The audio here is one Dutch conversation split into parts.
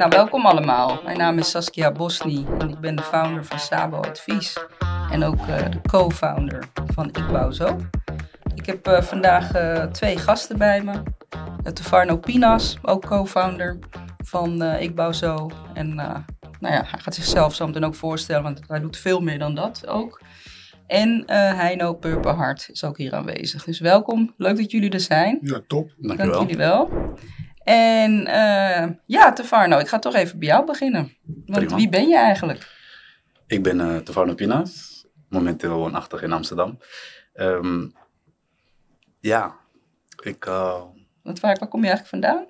Nou, welkom allemaal. Mijn naam is Saskia Bosni en ik ben de founder van Sabo Advies. En ook uh, de co-founder van Ik Bouw Zo. Ik heb uh, vandaag uh, twee gasten bij me. Tevarno Pinas, ook co-founder van Ik Bouw Zo. En nou ja, hij gaat zichzelf zo meteen ook voorstellen, want hij doet veel meer dan dat ook. En uh, Heino Purperhart is ook hier aanwezig. Dus welkom, leuk dat jullie er zijn. Ja, top. Dank, Dank jullie wel. En uh, ja, Tevarno, ik ga toch even bij jou beginnen. Want Prima. wie ben je eigenlijk? Ik ben uh, Tevarno Pinas, momenteel woonachtig in Amsterdam. Um, ja, ik... Uh, Want waar, waar, kom je eigenlijk vandaan?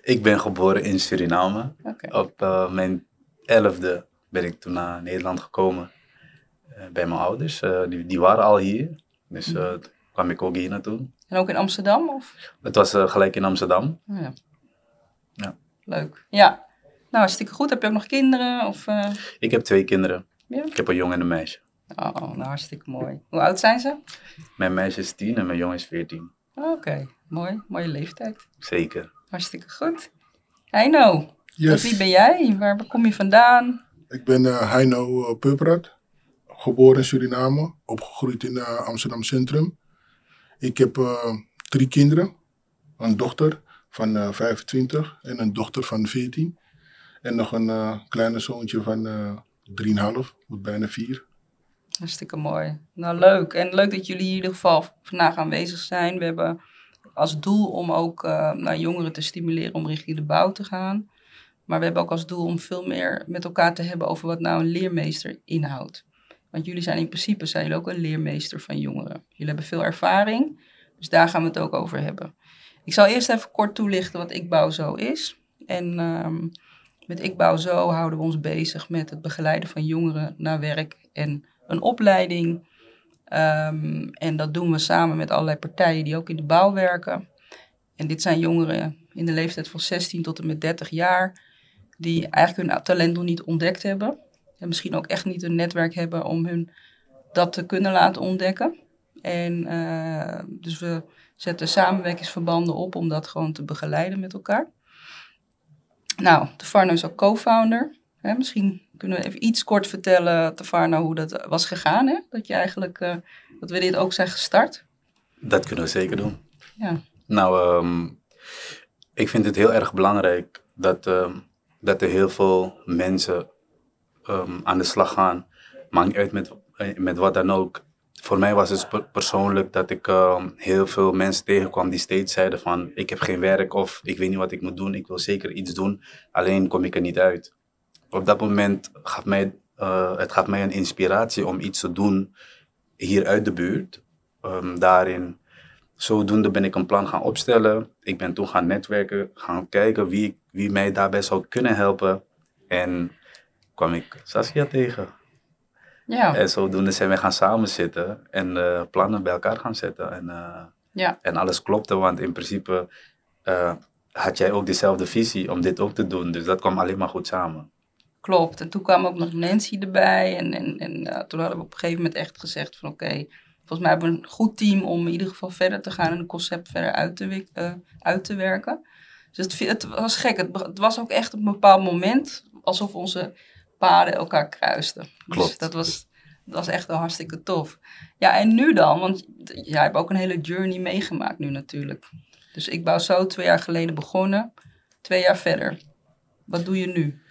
Ik ben geboren in Suriname. Okay. Op uh, mijn elfde ben ik toen naar Nederland gekomen bij mijn ouders. die, die waren al hier, dus mm. kwam ik ook hier naartoe. En ook in Amsterdam? Of? Het was gelijk in Amsterdam. Oh, ja. Ja. Leuk. Ja. Nou, hartstikke goed. Heb je ook nog kinderen? Of, uh... Ik heb twee kinderen. Ja? Ik heb een jongen en een meisje. Oh, nou hartstikke mooi. Hoe oud zijn ze? Mijn meisje is tien en mijn jongen is veertien. Oké, okay. mooi. Mooie leeftijd. Zeker. Hartstikke goed. Heino, yes. wie ben jij? Waar kom je vandaan? Ik ben uh, Heino uh, Pupperat, geboren in Suriname, opgegroeid in uh, Amsterdam Centrum. Ik heb drie kinderen, een dochter van uh, 25 en een dochter van 14. En nog een uh, kleine zoontje van uh, 3,5, wordt bijna 4. Hartstikke mooi. Nou, leuk. En leuk dat jullie in ieder geval vandaag aanwezig zijn. We hebben als doel om ook jongeren te stimuleren om richting de bouw te gaan. Maar we hebben ook als doel om veel meer met elkaar te hebben over wat nou een leermeester inhoudt. Want jullie zijn in principe zijn jullie ook een leermeester van jongeren. Jullie hebben veel ervaring, dus daar gaan we het ook over hebben. Ik zal eerst even kort toelichten wat Ik Bouw Zo is. En um, met Ik Bouw Zo houden we ons bezig met het begeleiden van jongeren naar werk en een opleiding. Um, en dat doen we samen met allerlei partijen die ook in de bouw werken. En dit zijn jongeren in de leeftijd van 16 tot en met 30 jaar, die eigenlijk hun talent nog niet ontdekt hebben. En misschien ook echt niet een netwerk hebben om hun dat te kunnen laten ontdekken. En uh, dus we zetten samenwerkingsverbanden op om dat gewoon te begeleiden met elkaar. Nou, Tefarno is ook co-founder. Misschien kunnen we even iets kort vertellen, Tefarno, hoe dat was gegaan. Hè? Dat, je eigenlijk, uh, dat we dit ook zijn gestart. Dat kunnen we zeker doen. Ja. Nou, um, ik vind het heel erg belangrijk dat, um, dat er heel veel mensen um, aan de slag gaan. Maakt niet uit met, met wat dan ook voor mij was het persoonlijk dat ik uh, heel veel mensen tegenkwam die steeds zeiden van ik heb geen werk of ik weet niet wat ik moet doen, ik wil zeker iets doen, alleen kom ik er niet uit. Op dat moment gaf mij, uh, het gaf mij een inspiratie om iets te doen hier uit de buurt. Um, daarin, zodoende ben ik een plan gaan opstellen. Ik ben toen gaan netwerken, gaan kijken wie, wie mij daarbij zou kunnen helpen. En kwam ik Saskia tegen. Ja. En zodoende zijn we gaan samen zitten en uh, plannen bij elkaar gaan zetten. En, uh, ja. en alles klopte, want in principe uh, had jij ook dezelfde visie om dit ook te doen. Dus dat kwam alleen maar goed samen. Klopt. En toen kwam ook nog Nancy erbij. En, en, en toen hadden we op een gegeven moment echt gezegd van oké, okay, volgens mij hebben we een goed team om in ieder geval verder te gaan en het concept verder uit te, uit te werken. Dus het, het was gek. Het, het was ook echt op een bepaald moment alsof onze paden elkaar kruisten. Dus Klopt. Dus dat was, dat was echt wel hartstikke tof. Ja, en nu dan? Want jij hebt ook een hele journey meegemaakt nu natuurlijk. Dus ik bouw zo twee jaar geleden begonnen. Twee jaar verder. Wat doe je nu?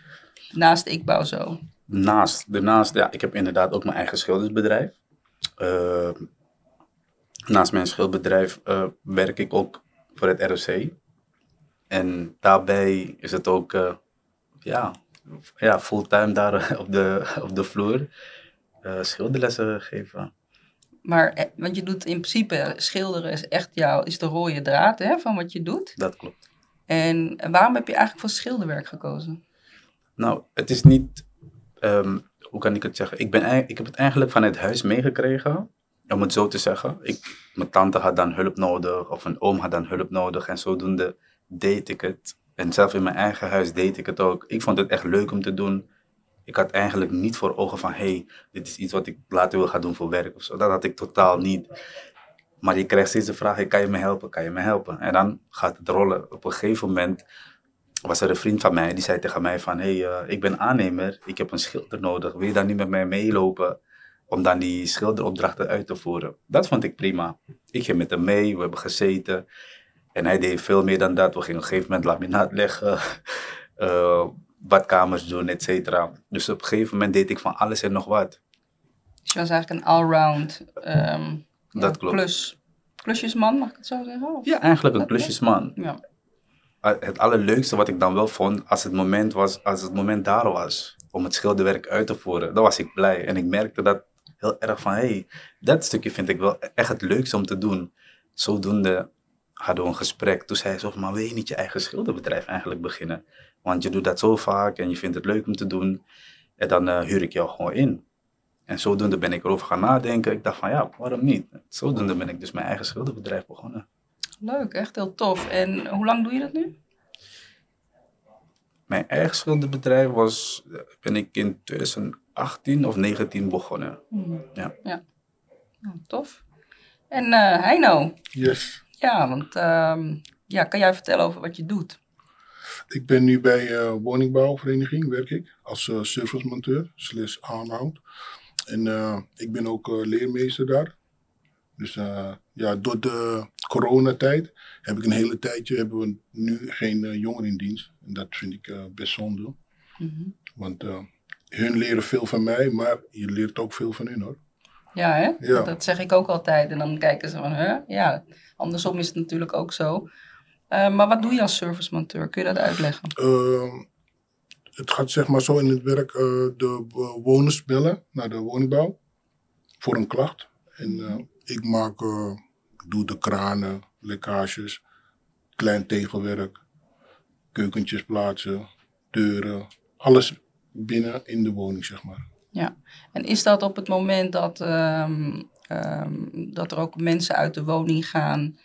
Naast ik bouw zo. Naast, daarnaast, ja, ik heb inderdaad ook mijn eigen schildersbedrijf. Uh, naast mijn schildersbedrijf uh, werk ik ook voor het ROC. En daarbij is het ook, uh, ja, ja, fulltime daar op de, op de vloer uh, schilderlessen geven. Maar, eh, want je doet in principe, schilderen is echt jouw, is de rode draad hè, van wat je doet. Dat klopt. En waarom heb je eigenlijk voor schilderwerk gekozen? Nou, het is niet, um, hoe kan ik het zeggen? Ik, ben, ik heb het eigenlijk vanuit huis meegekregen, om het zo te zeggen. Ik, mijn tante had dan hulp nodig, of een oom had dan hulp nodig, en zodoende deed ik het. En zelf in mijn eigen huis deed ik het ook. Ik vond het echt leuk om te doen. Ik had eigenlijk niet voor ogen van, hey, dit is iets wat ik later wil gaan doen voor werk of zo. Dat had ik totaal niet. Maar je krijgt steeds de vraag, kan je me helpen, kan je me helpen? En dan gaat het rollen. Op een gegeven moment was er een vriend van mij die zei tegen mij van, hey, ik ben aannemer, ik heb een schilder nodig, wil je dan niet met mij meelopen om dan die schilderopdrachten uit te voeren? Dat vond ik prima. Ik ging met hem mee, we hebben gezeten en hij deed veel meer dan dat. We gingen op een gegeven moment laminaat leggen, uh, badkamers doen, et cetera. Dus op een gegeven moment deed ik van alles en nog wat. Dus je was eigenlijk een allround um, dat klopt. Plus, klusjesman, mag ik het zo zeggen? Of? Ja, eigenlijk een klusjesman. Ja. Het allerleukste wat ik dan wel vond, als het moment, was, als het moment daar was om het schilderwerk uit te voeren, dan was ik blij. En ik merkte dat heel erg van, hé, hey, dat stukje vind ik wel echt het leukste om te doen. Zodoende hadden we een gesprek. Toen zei ze, of, maar wil je niet je eigen schilderbedrijf eigenlijk beginnen? Want je doet dat zo vaak en je vindt het leuk om te doen. En dan uh, huur ik jou gewoon in. En zodoende ben ik erover gaan nadenken. Ik dacht van ja, waarom niet? Zodoende ben ik dus mijn eigen schilderbedrijf begonnen. Leuk, echt heel tof. En hoe lang doe je dat nu? Mijn eigen schilderbedrijf was, ben ik in 2018 of 19 begonnen. Hmm. Ja. ja. Nou, tof. En uh, Heino? Yes. Ja, want uh, ja, kan jij vertellen over wat je doet? Ik ben nu bij uh, woningbouwvereniging, werk ik, als uh, servicemonteur, slash aanhoud. En uh, ik ben ook leermeester daar. Dus ja, door de coronatijd heb ik een hele tijdje, hebben we nu geen jongeren in dienst. En dat vind ik best zonde. Mm -hmm. Want hun leren veel van mij, maar je leert ook veel van hun hoor. Ja, hè? Ja. Dat zeg ik ook altijd. En dan kijken ze van, hè? Ja, andersom is het natuurlijk ook zo. Uh, maar wat doe je als servicemonteur? Kun je dat uitleggen? Uh, het gaat zeg maar zo in het werk uh, de bewoners bellen naar de woningbouw voor een klacht. En ik maak, doe de kranen, lekkages, klein tegelwerk, keukentjes plaatsen, deuren, alles binnen in de woning zeg maar. Ja, en is dat op het moment dat, um, um, dat er ook mensen uit de woning gaan,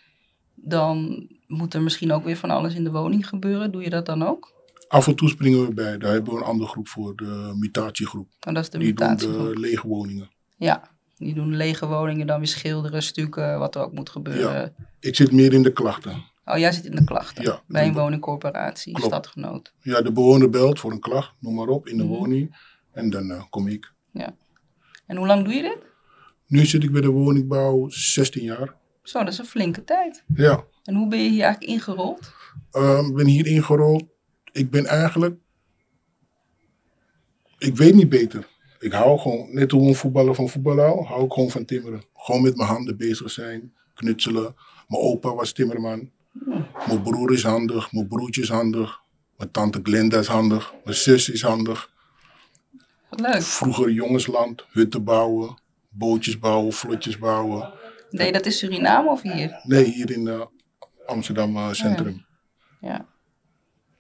dan moet er misschien ook weer van alles in de woning gebeuren. Doe je dat dan ook? Af en toe springen we bij. Daar hebben we een andere groep voor, de mutatiegroep. En oh, dat is de die mutatiegroep. doen de lege woningen. Ja, die doen lege woningen, dan weer schilderen, stukken, wat er ook moet gebeuren. Ja, ik zit meer in de klachten. Oh, jij zit in de klachten? Ja. Bij een woningcorporatie, Klopt. stadgenoot? Ja, de bewoner belt voor een klacht, noem maar op, in de mm -hmm. woning. En dan uh, kom ik. Ja. En hoe lang doe je dit? Nu zit ik bij de woningbouw 16 jaar. Zo, dat is een flinke tijd. Ja. En hoe ben je hier eigenlijk ingerold? Uh, ik ben hier ingerold. Ik ben eigenlijk. Ik weet niet beter. Ik hou gewoon, net hoe een voetballer van voetbal hou, hou ik gewoon van timmeren. Gewoon met mijn handen bezig zijn, knutselen. Mijn opa was timmerman. Ja. Mijn broer is handig, mijn broertje is handig. Mijn tante Glenda is handig, mijn zus is handig. Leuk. Vroeger jongensland, hutten bouwen, bootjes bouwen, vlotjes bouwen. Nee, dat is Suriname of hier? Nee, hier in uh, Amsterdam uh, Centrum. Ja. ja.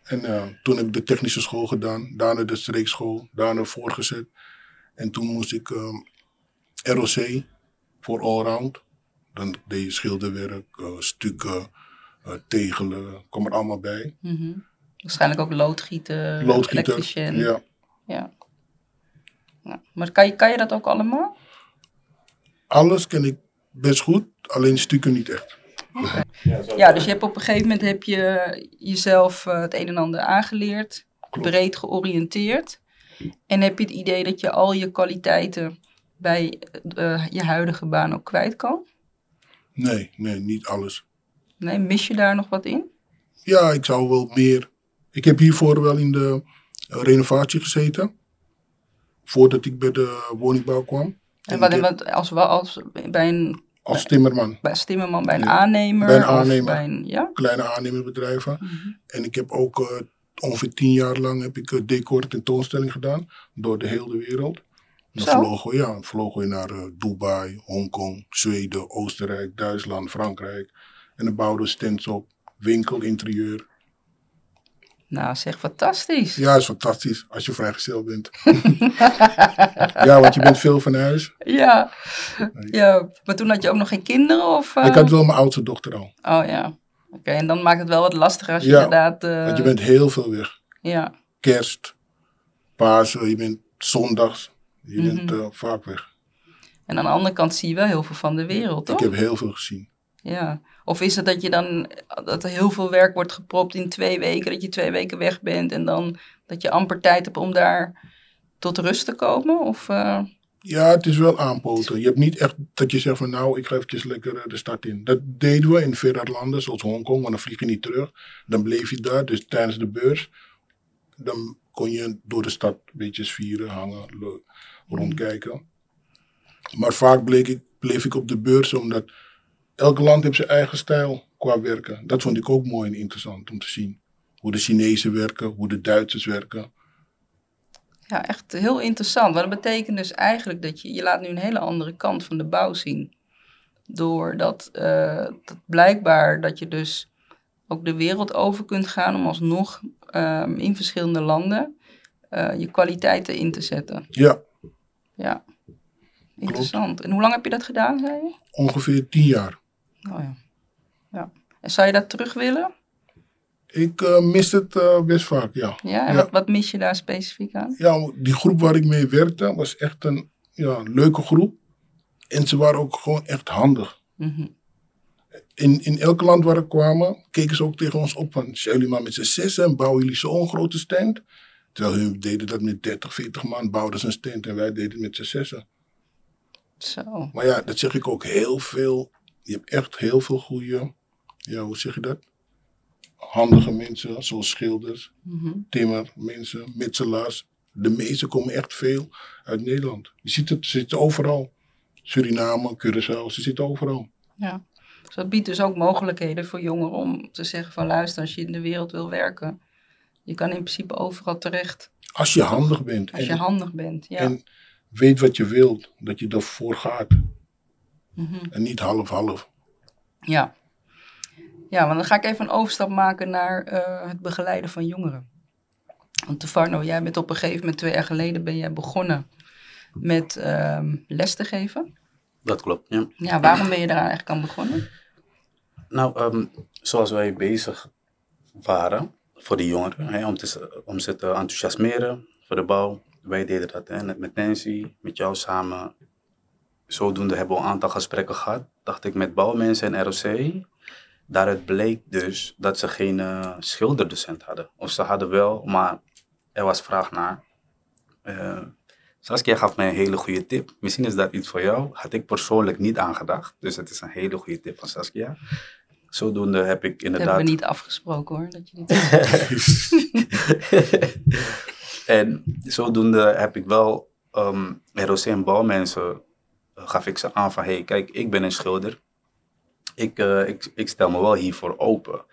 En uh, toen heb ik de technische school gedaan, daarna de streekschool, daarna voortgezet. En toen moest ik ROC voor allround. Dan deed je schilderwerk, stukken, tegelen, kwam er allemaal bij. Mm -hmm. Waarschijnlijk ook loodgieten, loodgieter, ja. ja. Ja. Maar kan je, kan je dat ook allemaal? Alles ken ik best goed, alleen stukken niet echt. Okay. Ja, dus je hebt op een gegeven moment heb je jezelf uh, het een en ander aangeleerd, Klopt. breed georiënteerd. En heb je het idee dat je al je kwaliteiten bij uh, je huidige baan ook kwijt kan? Nee, nee, niet alles. Nee, mis je daar nog wat in? Ja, ik zou wel meer. Ik heb hiervoor wel in de renovatie gezeten voordat ik bij de woningbouw kwam. En wat, wat als, als bij een... Als timmerman. Bij, als timmerman, bij een ja. aannemer? Bij een aannemer. Bij een, ja? Kleine aannemersbedrijven. Mm -hmm. En ik heb ook uh, ongeveer tien jaar lang heb ik uh, decor tentoonstelling gedaan. Door de hele wereld. Dan vlogen we, ja, vlogen we naar uh, Dubai, Hongkong, Zweden, Oostenrijk, Duitsland, Frankrijk. En dan bouwden we stands op, winkel, interieur. Nou, zeg fantastisch. Ja, is fantastisch als je vrijgezel bent. ja, want je bent veel van huis. Ja. ja, maar toen had je ook nog geen kinderen? Of, uh... Ik had wel mijn oudste dochter al. Oh ja. Oké, okay, en dan maakt het wel wat lastiger als je ja, inderdaad... Uh... want je bent heel veel weg. Ja. Kerst, Pasen, je bent zondags. Je mm -hmm. bent uh, vaak weg. En aan de andere kant zie je wel heel veel van de wereld, toch? Ik heb heel veel gezien. Ja. Of is het dat je dan dat er heel veel werk wordt gepropt in twee weken, dat je twee weken weg bent en dan dat je amper tijd hebt om daar tot rust te komen? Of, uh... Ja, het is wel aanpoten. Je hebt niet echt dat je zegt van nou, ik ga eventjes lekker eh, de stad in. Dat deden we in verre landen, zoals Hongkong, maar dan vlieg je niet terug. Dan bleef je daar, dus tijdens de beurs, dan kon je door de stad een beetje vieren, hangen, rondkijken. Maar vaak bleef ik, bleef ik op de beurs, omdat elk land heeft zijn eigen stijl qua werken. Dat vond ik ook mooi en interessant om te zien. Hoe de Chinezen werken, hoe de Duitsers werken. Ja, echt heel interessant. Want dat betekent dus eigenlijk dat je, je laat nu een hele andere kant van de bouw zien. Doordat uh, dat blijkbaar dat je dus ook de wereld over kunt gaan om alsnog um, in verschillende landen uh, je kwaliteiten in te zetten. Ja. Ja. Interessant. En hoe lang heb je dat gedaan, zei je? Ongeveer tien jaar. Oh ja. ja. En zou je dat terug willen? Ik uh, mis het uh, best vaak, ja. Ja, en Wat, wat mis je daar specifiek aan? Ja, die groep waar ik mee werkte was echt een ja, leuke groep. En ze waren ook gewoon echt handig. Mm in, in elk land waar we kwamen, keken ze ook tegen ons op van, zijn jullie maar met z'n zessen en bouwen jullie zo'n grote stand? Terwijl hun deden dat met 30, 40 man, bouwden ze een stand en wij deden het met z'n zessen. Zo. Maar ja, dat zeg ik ook heel veel. Je hebt echt heel veel goede, ja, hoe zeg je dat? Handige mensen, zoals schilders, mm timmermensen, metselaars. De meeste komen echt veel uit Nederland. Je ziet het, ze zitten overal. Suriname, Curaçao, ze zitten overal. Ja. Dus dat biedt dus ook mogelijkheden voor jongeren om te zeggen van luister, als je in de wereld wil werken, je kan in principe overal terecht. Als je handig bent. Als je handig bent, ja. En weet wat je wilt, dat je ervoor gaat. Mhm. En niet half-half. Ja. Ja, want dan ga ik even een overstap maken naar eh, het begeleiden van jongeren. Want Tefarno, jij bent op een gegeven moment, twee jaar geleden, ben jij begonnen met um, les te geven. Dat klopt, ja. Ja, waarom ben je daar eigenlijk aan begonnen? Nou, ehm, zoals wij bezig waren voor de jongeren, hè, om, te, om ze te enthousiasmeren voor de bouw. Wij deden dat hè, met Nancy, met jou samen. Zodoende hebben we een aantal gesprekken gehad, dacht ik, met bouwmensen en ROC. Daaruit bleek dus dat ze geen uh, schilderdocent hadden. Of ze hadden wel, maar er was vraag naar. Uh, Saskia gaf mij een hele goede tip. Misschien is dat iets voor jou. Had ik persoonlijk niet aangedacht. Dus het is een hele goede tip van Saskia. Zodoende heb ik inderdaad... Dat hebben we niet afgesproken hoor. Dat je niet... en zodoende heb ik wel um, ROC en bouwmensen... Uh, gaf ik ze aan van... hey, kijk, ik ben een schilder. Ik, uh, ik, ik stel me wel hiervoor open.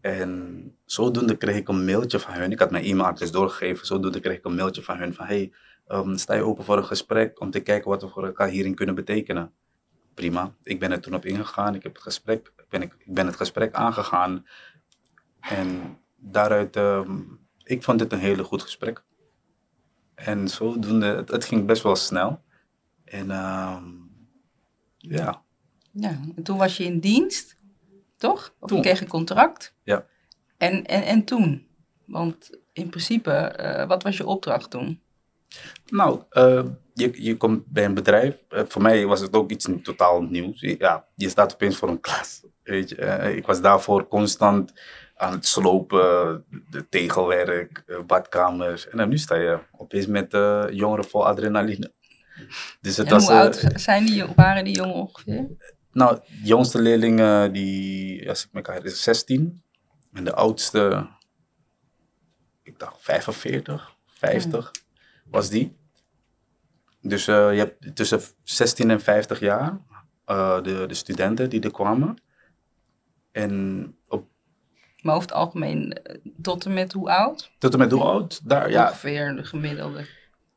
En zodoende kreeg ik een mailtje van hun. Ik had mijn e-mailadres doorgegeven. Zodoende kreeg ik een mailtje van hun van... hey, Um, sta je open voor een gesprek om te kijken wat we voor elkaar hierin kunnen betekenen? Prima. Ik ben er toen op ingegaan. Ik heb het gesprek, ben ik, ik ben het gesprek aangegaan. En daaruit, um, ik vond het een hele goed gesprek. En zodoende, het ging best wel snel. En um, ja. Ja, en toen was je in dienst, toch? Of toen. je kreeg een contract. Ja. En, en, en toen? Want in principe, uh, wat was je opdracht toen? Nou, uh, je, je komt bij een bedrijf. Uh, voor mij was het ook iets totaal nieuws. Ja, je staat opeens voor een klas. Weet je, ik was daarvoor constant aan het slopen, de tegelwerk, badkamers. En dan nu sta je opeens met jongeren vol adrenaline. Dus het en was, hoe oud zijn die, waren die jongen ongeveer? Nou, de jongste leerling, die, als ik me is 16. En de oudste, ik dacht 45, 50. Ja was die. Dus uh, je hebt tussen 16 en 50 jaar uh, de, de studenten die er kwamen. En op... Maar over het algemeen, eh, tot en met hoe oud? Tot en met hoe oud? Daar, ja. Ongeveer de gemiddelde.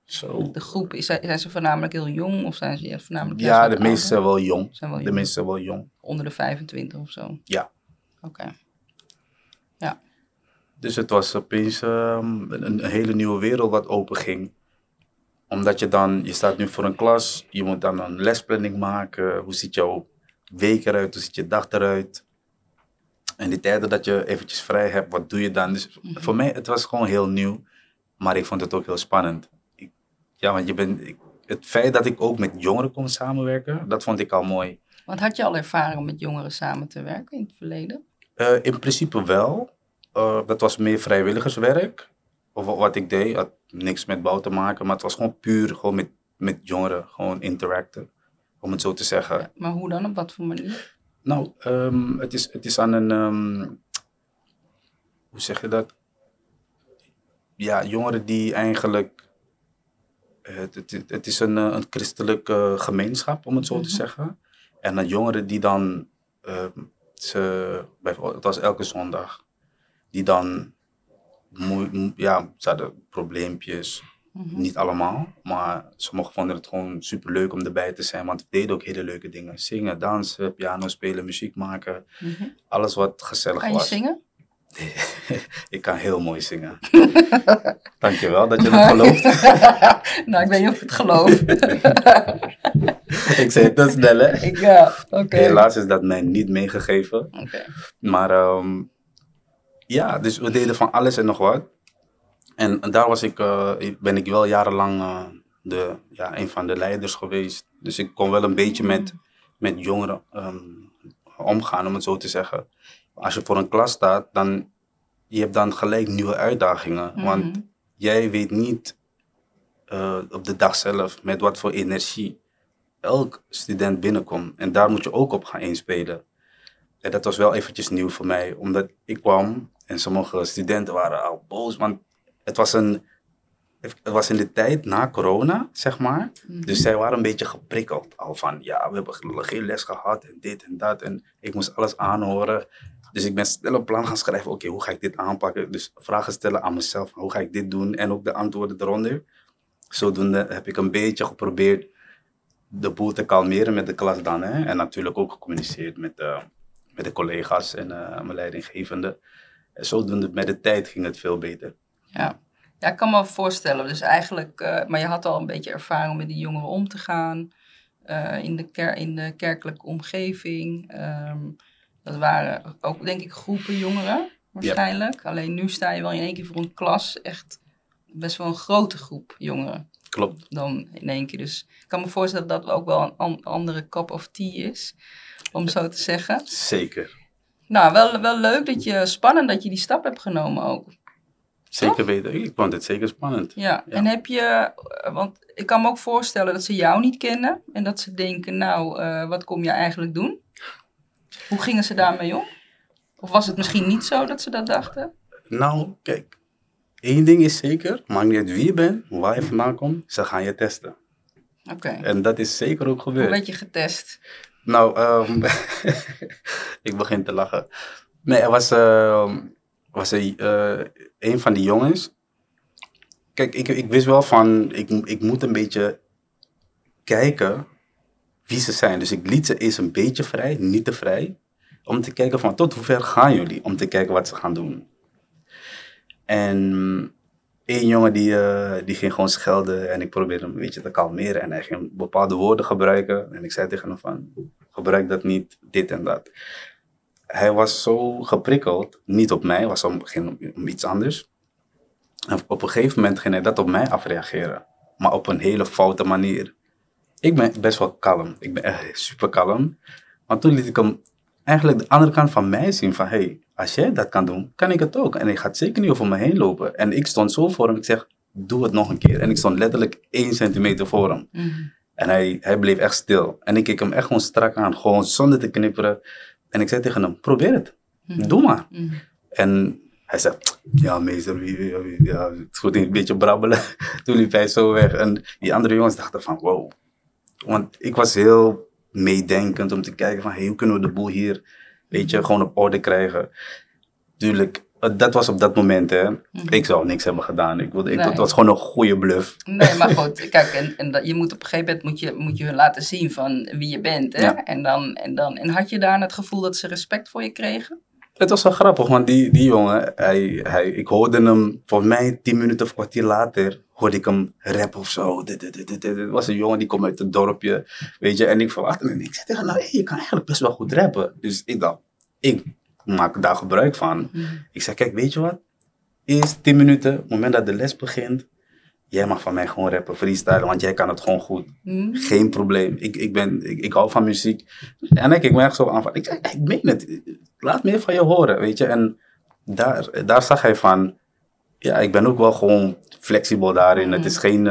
Zo. De groep, is, zijn ze voornamelijk heel jong of zijn ze voornamelijk Ja, de meeste zijn wel jong. Zijn wel de meeste zijn wel jong. Onder de 25 of zo? Ja. Oké. Okay. Ja. Dus het was opeens um, een, een hele nieuwe wereld wat open ging omdat je dan, je staat nu voor een klas, je moet dan een lesplanning maken. Hoe ziet jouw week eruit? Hoe ziet je dag eruit? En die tijden dat je eventjes vrij hebt, wat doe je dan? Dus Mhm. voor mij, het was gewoon heel nieuw. Maar ik vond het ook heel spannend. Ja, want je bent, het feit dat ik ook met jongeren kon samenwerken, dat vond ik al mooi. Want had je al ervaring om met jongeren samen te werken in het verleden? Eh, in principe wel. Eh, dat was meer vrijwilligerswerk. Of wa- wat ik deed, had niks met bouw te maken. Maar het was gewoon puur gewoon met, met jongeren. Gewoon interacten. Om het zo te zeggen. Maar hoe dan? Op wat voor manier? Nou, ehm, het, is, het is aan een. ehm, hoe zeg je dat? Ja, jongeren die eigenlijk. Eh, Het, het, het is een, eh, een christelijke gemeenschap, om het zo te Mhm. zeggen. En dan jongeren die dan. ehm, ze, het was elke zondag. Die dan. ja, ze hadden probleempjes. Mhm. Niet allemaal, maar sommigen vonden het gewoon super leuk om erbij te zijn. Want we deden ook hele leuke dingen. Zingen, dansen, piano spelen, muziek maken. Mhm. Alles wat gezellig Kan je was. zingen? ik kan heel mooi zingen. Dankjewel dat je het gelooft. nou, ik weet niet of ik het geloof. ik zei het te snel, hè? ik, ja, oké. Helaas is dat mij niet meegegeven. Oké. Maar ehm, ja, dus we deden van alles en nog wat. En daar was ik, eh, ben ik wel jarenlang eh, de, ja, een van de leiders geweest. Dus ik kon wel een beetje met, met jongeren ehm, omgaan, om het zo te zeggen. Als je voor een klas staat, dan je hebt dan gelijk nieuwe uitdagingen. Want Mhm. jij weet niet eh, op de dag zelf met wat voor energie elk student binnenkomt. En daar moet je ook op gaan inspelen. En dat was wel eventjes nieuw voor mij, omdat ik kwam en sommige studenten waren al boos, want het was, een, het was in de tijd na corona, zeg maar. Mhm. Dus zij waren een beetje geprikkeld al van, ja, we hebben geen les gehad en dit en dat. En ik moest alles aanhoren. Dus ik ben snel een plan gaan schrijven, oké, hoe ga ik dit aanpakken? Dus vragen stellen aan mezelf, hoe ga ik dit doen? En ook de antwoorden eronder. Zodoende heb ik een beetje geprobeerd de boel te kalmeren met de klas dan. Hè? En natuurlijk ook gecommuniceerd met, eh, met de collega's en eh, mijn leidinggevende. En zodoende met de tijd ging het veel beter. Ja. Ja, ik kan me voorstellen. Dus eigenlijk, eh, maar je had al een beetje ervaring om met die jongeren om te gaan. eh, in, de ker in de kerkelijke omgeving. Ehm, dat waren ook, denk ik, groepen jongeren waarschijnlijk. Alleen nu sta je wel in één keer voor een klas. Echt best wel een grote groep jongeren Klopt. dan in één keer. Dus ik kan me voorstellen dat dat ook wel een an- andere cup of tea is. Om zo te zeggen. Zeker. Nou, wel, wel leuk dat je, spannend dat je die stap hebt genomen ook. Zeker weten. Ik vond het zeker spannend. Ja, Ja. en heb je, eh, want ik kan me ook voorstellen dat ze jou niet kennen en dat ze denken, nou, eh, wat kom je eigenlijk doen? Hoe gingen ze daarmee om? Of was het misschien niet zo dat ze dat dachten? Nou, kijk. één ding is zeker. Maakt niet uit wie je bent, waar je vandaan komt. Ze gaan je testen. Oké, En dat is zeker ook hoe gebeurd. werd je getest? Nou, ehm, ik begin te lachen. Nee, er was, ehm, was er, eh, een van die jongens. Kijk, ik, ik wist wel van, ik, ik moet een beetje kijken wie ze zijn. Dus ik liet ze eerst een beetje vrij, niet te vrij. Om te kijken van, tot hoe ver gaan jullie? Om te kijken wat ze gaan doen. En één jongen die, eh, die ging gewoon schelden en ik probeerde hem een beetje te kalmeren. En hij ging bepaalde woorden gebruiken. En ik zei tegen hem van, gebruik dat niet, dit en dat. Hij was zo geprikkeld, niet op mij, was om, ging om, iets anders. En op een gegeven moment ging hij dat op mij afreageren. Maar op een hele foute manier. Ik ben best wel kalm. Ik ben echt super kalm. Maar toen liet ik hem eigenlijk de andere kant van mij zien van... hey, als jij dat kan doen, kan ik het ook. En hij gaat zeker niet over me heen lopen. En ik stond zo voor hem. Ik zeg, doe het nog een keer. En ik stond letterlijk één centimeter voor hem. Mhm. En hij, hij bleef echt stil. En ik keek hem echt gewoon strak aan, gewoon zonder te knipperen. En ik zei tegen hem, probeer het. Mhm. Doe maar. Mhm. En hij zei, ja meester, wie, wie, wie- ja, het is goed een beetje brabbelen. Toen liep hij zo weg. En die andere jongens dachten van, wow. Want ik was heel meedenkend om te kijken van, hey, hoe kunnen we de boel hier, weet je, gewoon op orde krijgen. Tuurlijk, dat was op dat moment, hè. Ik zou niks hebben gedaan. Ik wilde, ik, Nee. Het was gewoon een goede bluff. Nee, maar goed, kijk, en, en dat, je moet op een gegeven moment moet je, moet je hun laten zien van wie je bent. Hè? Ja. En, dan, en, dan, en had je daar het gevoel dat ze respect voor je kregen? Het was wel grappig, want die, die jongen, hij, hij, ik hoorde hem, volgens mij tien minuten of kwartier later, hoorde ik hem rappen of zo. Dit, dit, dit, dit, dit. Het was een jongen die komt uit het dorpje, weet je. En ik verwachtte hem en ik zei tegen nou, hey, je kan eigenlijk best wel goed rappen. Dus ik dacht, ik maak daar gebruik van. Ik zei, kijk, weet je wat? Eerst tien minuten, op het moment dat de les begint, jij mag van mij gewoon rappen, freestylen, want jij kan het gewoon goed. Hm? Geen probleem. Ik, ik, ben, ik, ik hou van muziek. En ik, ik ben echt zo aan van, ik zeg, ik meen het. Laat meer van je horen, weet je. En daar, daar zag hij van, ja, ik ben ook wel gewoon flexibel daarin. Het is geen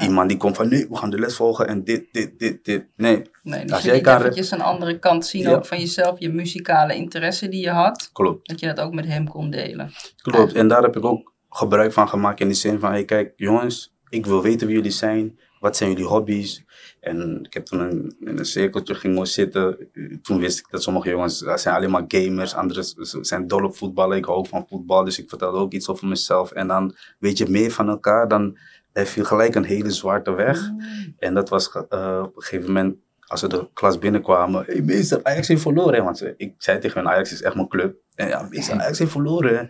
iemand die komt van, nee, we gaan de les volgen en dit, dit, dit, dit. Nee, Nee, dus Als je jij kan- eventjes een andere kant zien Ja. ook van jezelf, je muzikale interesse die je had. klopt. Dat je dat ook met hem kon delen. Klopt. En daar heb ik ook gebruik van gemaakt in de zin van, hey, kijk, jongens, ik wil weten wie jullie zijn. Wat zijn jullie hobby's? En ik heb toen een, in een cirkeltje ging zitten. Toen wist ik dat sommige jongens zijn alleen maar gamers. Anderen zijn dol op voetballen. Ik hou van voetbal, dus ik vertelde ook iets over mezelf. En dan weet je meer van elkaar. Dan heb je gelijk een hele zwarte weg. En dat was eh, op een gegeven moment, als we de klas binnenkwamen. Hé hey, meester, Ajax heeft verloren. hè." Want ze- ik zei tegen hen, Ajax is echt mijn club. En ja, meester, Ajax heeft verloren. hè."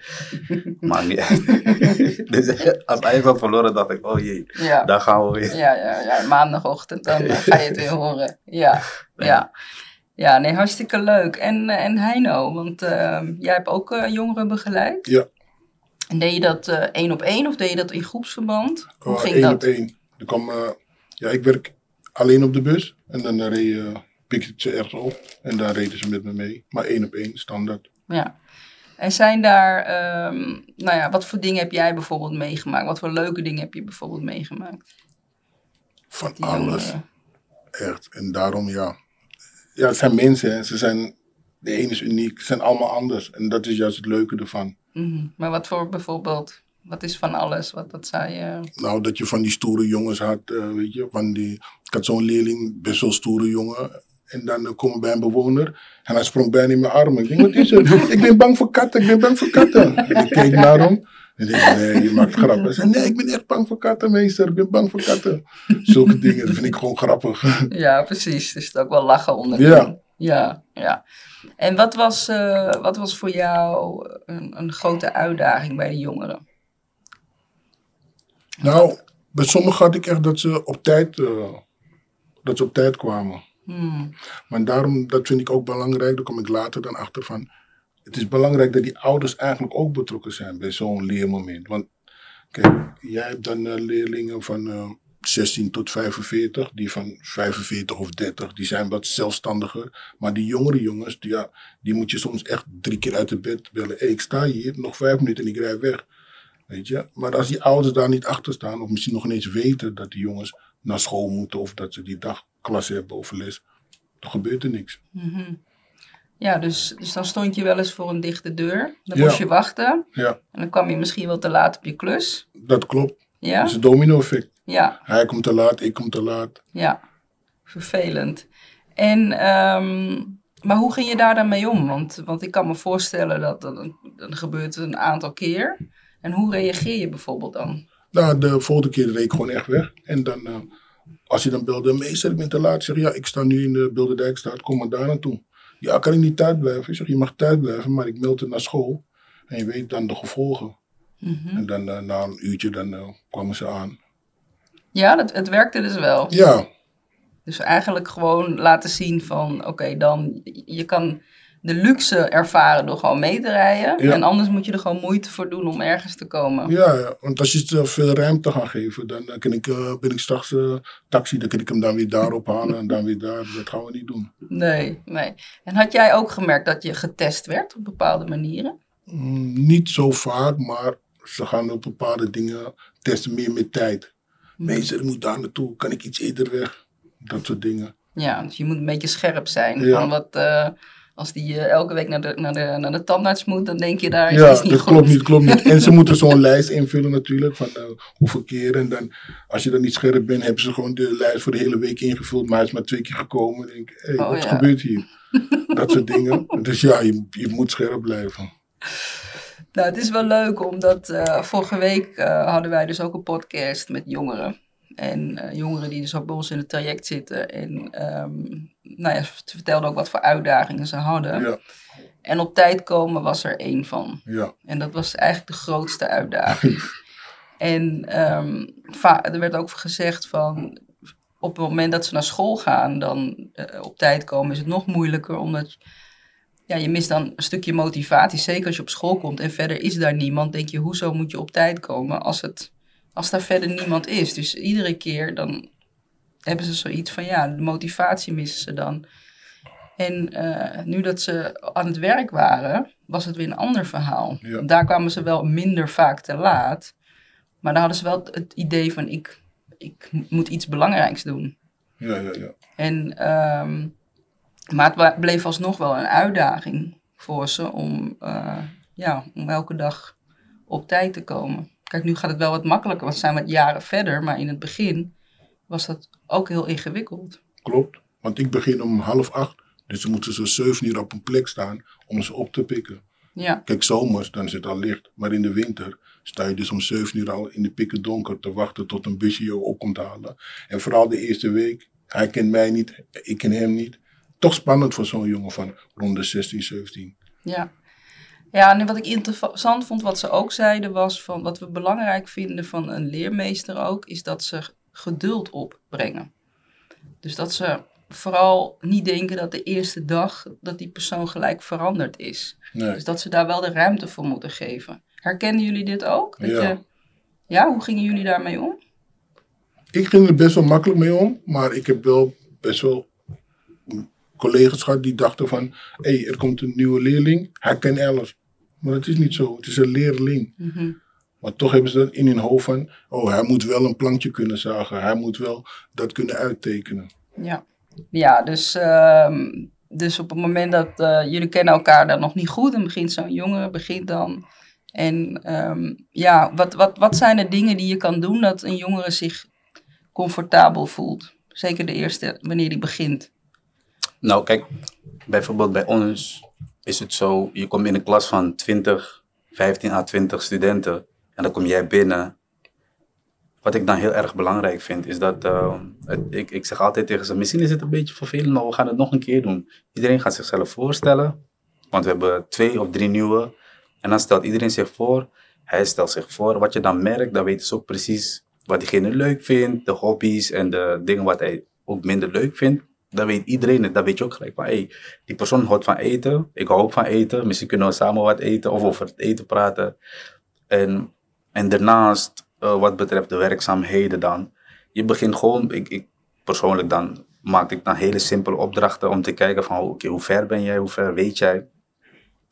Maar niet echt. dus als Ajax had verloren, dacht ik, oh jee, Ja. daar gaan we weer. Ja, ja, ja, maandagochtend, dan eh, ga je het weer horen. Ja, ja. Ja, nee, hartstikke leuk. En, eh, en Heino, want jij hebt ook eh, jongeren begeleid. Ja. En deed je dat eh, één op één of deed je dat in groepsverband? Hoe Uh, ging één dat? op één. Er kwam, eh, ja, ik werk alleen op de bus. En dan reed, eh, pikte ik ze ergens op. En daar reden ze met me mee. Maar één op één, standaard. Ja. En zijn daar, ehm, nou ja, wat voor dingen heb jij bijvoorbeeld meegemaakt? Wat voor leuke dingen heb je bijvoorbeeld meegemaakt? Van Die alles. Echt. En daarom, ja. Ja, het zijn mensen. Hè. Ze zijn, de ene is uniek. Ze zijn allemaal anders. En dat is juist het leuke ervan. Mhm. Maar wat voor bijvoorbeeld, wat is van alles? Wat dat zei je? Nou, dat je van die stoere jongens had, eh, weet je. Van die, ik had zo'n leerling, best wel stoere jongen. En dan uh, kom ik bij een bewoner. En hij sprong bijna in mijn armen. Ik denk, wat is er? ik ben bang voor katten, ik ben bang voor katten. En ik keek naar hem. En ik denk, nee, je maakt grap. Hij zei, nee, ik ben echt bang voor katten, meester. Ik ben bang voor katten. Zulke dingen, dat vind ik gewoon grappig. Ja, precies. Dus het ook wel lachen onder. Ja. Ja, ja. En wat was, eh, wat was voor jou een, een grote uitdaging bij de jongeren? nou, bij sommigen had ik echt dat ze op tijd, eh, dat ze op tijd kwamen. Hmm. Maar daarom, dat vind ik ook belangrijk, daar kom ik later dan achter van. Het is belangrijk dat die ouders eigenlijk ook betrokken zijn bij zo'n leermoment. Want kijk, jij hebt dan eh, leerlingen van 16 tot 45, die van 45 of 30, die zijn wat zelfstandiger. Maar die jongere jongens, die, ja, die moet je soms echt drie keer uit de bed bellen. Hey, ik sta hier, nog vijf minuten en ik rij weg. Weet je? Maar als die ouders daar niet achter staan, of misschien nog ineens weten dat die jongens naar school moeten, of dat ze die dag klas hebben of les, dan gebeurt er niks. Mhm. Ja, dus, dus dan stond je wel eens voor een dichte deur. Dan Ja. moest je wachten. Ja, En dan kwam je misschien wel te laat op je klus. dat klopt. Ja? Dat is een domino-effect. Ja, Hij komt te laat, ik kom te laat. ja. Vervelend. En, ehm, maar hoe ging je daar dan mee om? Want, want ik kan me voorstellen dat dat, gebeurt een aantal keer. En hoe reageer je bijvoorbeeld dan? Nou, de volgende keer reed ik gewoon echt weg. En dan, eh, als je dan belde, meester, ik ben te laat. Ik zeg, ja, ik sta nu in de Bilderdijkstraat, kom maar daar naartoe. Ja, kan ik niet thuis blijven? Ik zeg, je mag thuis blijven, maar ik meld het naar school. En je weet dan de gevolgen. Mhm. En dan eh, na een uurtje, dan eh, kwamen ze aan. Ja, dat, het werkte dus wel. Ja, Dus eigenlijk gewoon laten zien van, oké, dan, je kan de luxe ervaren door gewoon mee te rijden. Ja. En anders moet je er gewoon moeite voor doen om ergens te komen. ja, ja, want als je ze veel ruimte gaat geven, dan kan ik, eh, ben ik straks eh, taxi, dan kan ik hem dan weer daar ophalen en dan weer daar. Dat gaan we niet doen. Nee, nee. En had jij ook gemerkt dat je getest werd op bepaalde manieren? Mm, niet zo vaak, maar ze gaan op bepaalde dingen testen meer met tijd. Meester, ik moet daar naartoe, kan ik iets eerder weg? Dat soort dingen. Ja, dus je moet een beetje scherp zijn. Ja. Van wat, eh, als die eh, elke week naar de, naar, de, naar de tandarts moet, dan denk je daar is Ja, iets niet dat goed. klopt niet, klopt niet. En ze moeten zo'n lijst invullen natuurlijk, van eh, hoeveel keer. En dan, als je dan niet scherp bent, hebben ze gewoon de lijst voor de hele week ingevuld. Maar hij is maar twee keer gekomen. Denk ik, Oh, wat ja. gebeurt hier? Dat soort dingen. Dus ja, je, je moet scherp blijven. Nou, het is wel leuk, omdat eh, vorige week eh, hadden wij dus ook een podcast met jongeren. En eh, jongeren die dus ook bij ons in het traject zitten. En ehm, nou ja, ze vertelden ook wat voor uitdagingen ze hadden. Ja, En op tijd komen was er één van. ja, En dat was eigenlijk de grootste uitdaging. en ehm, er werd ook gezegd van, op het moment dat ze naar school gaan, dan op tijd komen, is het nog moeilijker, omdat ja, je mist dan een stukje motivatie. Zeker als je op school komt en verder is daar niemand, denk je, hoezo moet je op tijd komen als het als daar verder niemand is. Dus iedere keer dan hebben ze zoiets van, ja, de motivatie missen ze dan. En eh, nu dat ze aan het werk waren, was het weer een ander verhaal. Ja. Daar kwamen ze wel minder vaak te laat. Maar daar hadden ze wel het idee van, ik, ik moet iets belangrijks doen. Ja, ja, ja. En, ehm, maar het bleef alsnog wel een uitdaging voor ze om, eh, ja, om elke dag op tijd te komen. Kijk, nu gaat het wel wat makkelijker, want we zijn wat jaren verder. Maar in het begin was dat ook heel ingewikkeld. Klopt. Want ik begin om half acht. Dus dan moeten ze zeven uur op een plek staan om ze op te pikken. Ja, Kijk, zomers, dan is het al licht. Maar in de winter sta je dus om zeven uur al in de pikken donker te wachten tot een busje je op komt halen. En vooral de eerste week. Hij kent mij niet, ik ken hem niet. Toch spannend voor zo'n jongen van rond de 16, 17. ja. Ja, en wat ik interessant vond, wat ze ook zeiden, was van wat we belangrijk vinden van een leermeester ook, is dat ze geduld opbrengen. Dus dat ze vooral niet denken dat de eerste dag dat die persoon gelijk veranderd is. Nee. Dus dat ze daar wel de ruimte voor moeten geven. Herkennen jullie dit ook? Dat Ja. Je, ja, hoe gingen jullie daarmee om? Ik ging er best wel makkelijk mee om, maar ik heb wel best wel collega's gehad die dachten van, hé, hey, er komt een nieuwe leerling, hij kent alles. Maar dat is niet zo, het is een leerling. Mhm. Maar toch hebben ze dat in hun hoofd van, oh, hij moet wel een plankje kunnen zagen, hij moet wel dat kunnen uittekenen. Ja, ja dus, ehm, dus op het moment dat eh, jullie kennen elkaar dan nog niet goed, dan begint zo'n jongere, begint dan. En ehm, ja, wat, wat, wat zijn de dingen die je kan doen dat een jongere zich comfortabel voelt? Zeker de eerste, wanneer die begint. Nou, kijk, bijvoorbeeld bij ons is het zo, je komt in een klas van 20, 15 à 20 studenten en dan kom jij binnen. Wat ik dan heel erg belangrijk vind, is dat, eh, ik, ik zeg altijd tegen ze, misschien is het een beetje vervelend, maar we gaan het nog een keer doen. Iedereen gaat zichzelf voorstellen, want we hebben twee of drie nieuwe. En dan stelt iedereen zich voor, hij stelt zich voor. Wat je dan merkt, dan weten ze ook precies wat diegene leuk vindt, de hobby's en de dingen wat hij ook minder leuk vindt. Dan weet iedereen het, dan weet je ook gelijk van, hey, die persoon houdt van eten, ik hou ook van eten, misschien kunnen we samen wat eten of over het eten praten. En, en daarnaast, eh, wat betreft de werkzaamheden dan, je begint gewoon, ik, ik persoonlijk dan, maak ik dan hele simpele opdrachten om te kijken van, oké, hoe ver ben jij, hoe ver weet jij?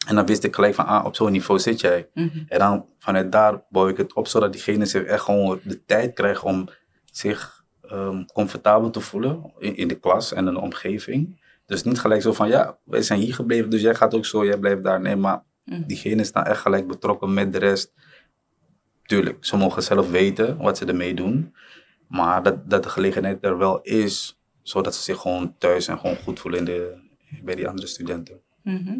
En dan wist ik gelijk van, ah, op zo'n niveau zit jij. Mhm. En dan vanuit daar bouw ik het op, zodat diegene zich echt gewoon de tijd krijgt om zich ehm, comfortabel te voelen in, in de klas en in de omgeving. Dus niet gelijk zo van, ja, wij zijn hier gebleven, dus jij gaat ook zo, jij blijft daar. Nee, maar Mhm. diegene is dan echt gelijk betrokken met de rest. Tuurlijk, ze mogen zelf weten wat ze ermee doen. Maar dat, dat de gelegenheid er wel is, zodat ze zich gewoon thuis en gewoon goed voelen in de, bij die andere studenten. Mhm.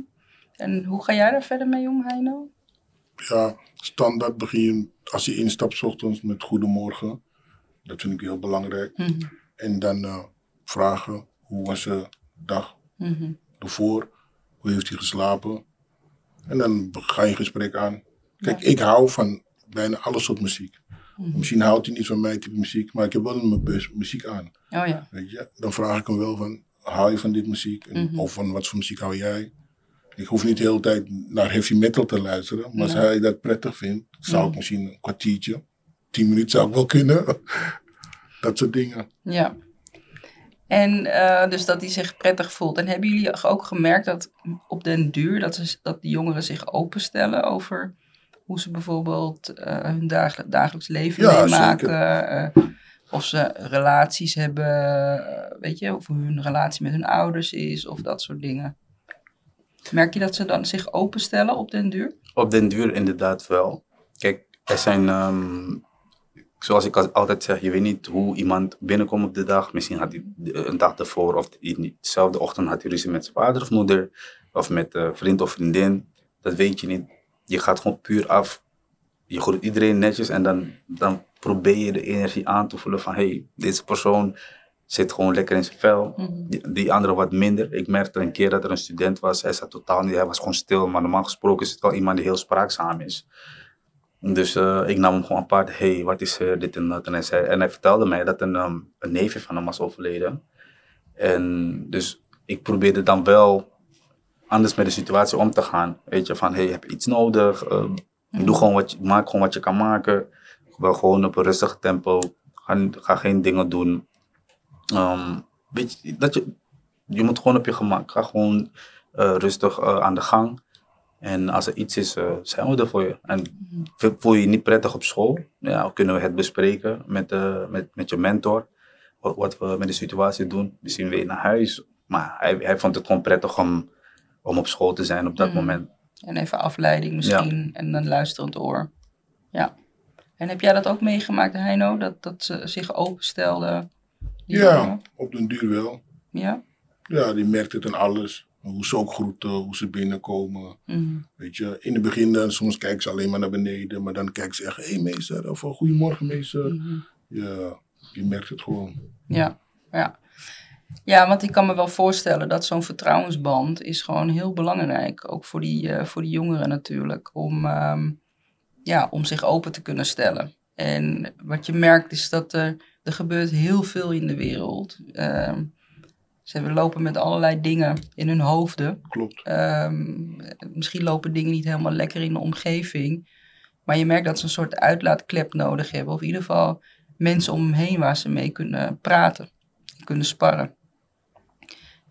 En hoe ga jij daar verder mee om, Heino? Ja, standaard begin je, als je instapt 's ochtends met goedemorgen. Dat vind ik heel belangrijk. Mhm. En dan eh, vragen, hoe was de dag Mhm. ervoor? Hoe heeft hij geslapen? En dan ga je een gesprek aan. Kijk, ik hou van bijna alle soort muziek. Misschien houdt hij niet van mijn type muziek, maar ik heb wel mijn muziek aan. Oh ja. Weet je? Dan vraag ik hem wel van, hou je van dit muziek? En, Mhm. Of van wat voor muziek hou jij? Ik hoef niet de hele tijd naar heavy metal te luisteren. Maar als hij dat prettig vindt, zou ik Mhm. misschien een kwartiertje, tien minuten zou ik wel kunnen. dat soort dingen. Ja. En eh, dus dat hij zich prettig voelt. En hebben jullie ook gemerkt dat op den duur dat, ze, dat de jongeren zich openstellen over hoe ze bijvoorbeeld eh, hun dagel- dagelijks leven Ja, meemaken? eh, of ze relaties hebben, weet je, of hoe hun relatie met hun ouders is of dat soort dingen. Merk je dat ze dan zich openstellen op den duur? Op den duur inderdaad wel. Kijk, er zijn, ehm, zoals ik al- altijd zeg, je weet niet hoe iemand binnenkomt op de dag. Misschien had hij de- een dag ervoor of in dezelfde ochtend had hij ruzie met zijn vader of moeder. Of met een vriend of vriendin. Dat weet je niet. Je gaat gewoon puur af. Je groet iedereen netjes en dan, dan probeer je de energie aan te voelen van... hey, deze persoon zit gewoon lekker in zijn vel. Mhm. Die, die andere wat minder. Ik merkte een keer dat er een student was. Hij zat totaal niet, hij was gewoon stil. Maar normaal gesproken is het wel iemand die heel spraakzaam is. Dus eh, ik nam hem gewoon apart. hey, wat is er, dit en dat. En hij, zei, en hij vertelde mij dat een, ehm, een neefje van hem was overleden. En dus ik probeerde dan wel anders met de situatie om te gaan. Weet je, van hey, heb je iets nodig? Ehm, Doe gewoon wat je, maak gewoon wat je kan maken. wel gewoon op een rustig tempo. Ga, ga geen dingen doen. Ehm, weet je, dat je, je moet gewoon op je gemak. Ga gewoon eh, rustig eh, aan de gang. En als er iets is, eh, zijn we er voor je. En voel je je niet prettig op school? Ja, dan kunnen we het bespreken met, eh, met, met je mentor. Wat, wat we met de situatie doen. Misschien weer naar huis. Maar hij, hij vond het gewoon prettig om, om op school te zijn op dat Mhm. moment. En even afleiding misschien en een luisterend oor. Ja. En heb jij dat ook meegemaakt, Heino? Dat, dat ze zich openstelden? Ja, jongen? op den duur wel. Ja? Ja, die merkt het aan alles. Hoe ze ook groeten, hoe ze binnenkomen. Mhm. Weet je, in het begin dan, soms kijken ze alleen maar naar beneden. Maar dan kijken ze echt, hé hey, meester, of eh, goedemorgen meester. Mhm. Ja, je merkt het gewoon. Ja, ja. Ja, want ik kan me wel voorstellen dat zo'n vertrouwensband is gewoon heel belangrijk. Ook voor die, eh, voor die jongeren natuurlijk. Om, ehm, ja, om zich open te kunnen stellen. En wat je merkt is dat er, er gebeurt heel veel in de wereld. Ehm, ze lopen met allerlei dingen in hun hoofden. Klopt. Ehm, misschien lopen dingen niet helemaal lekker in de omgeving. Maar je merkt dat ze een soort uitlaatklep nodig hebben. Of in ieder geval mensen om hem heen waar ze mee kunnen praten. Kunnen sparren.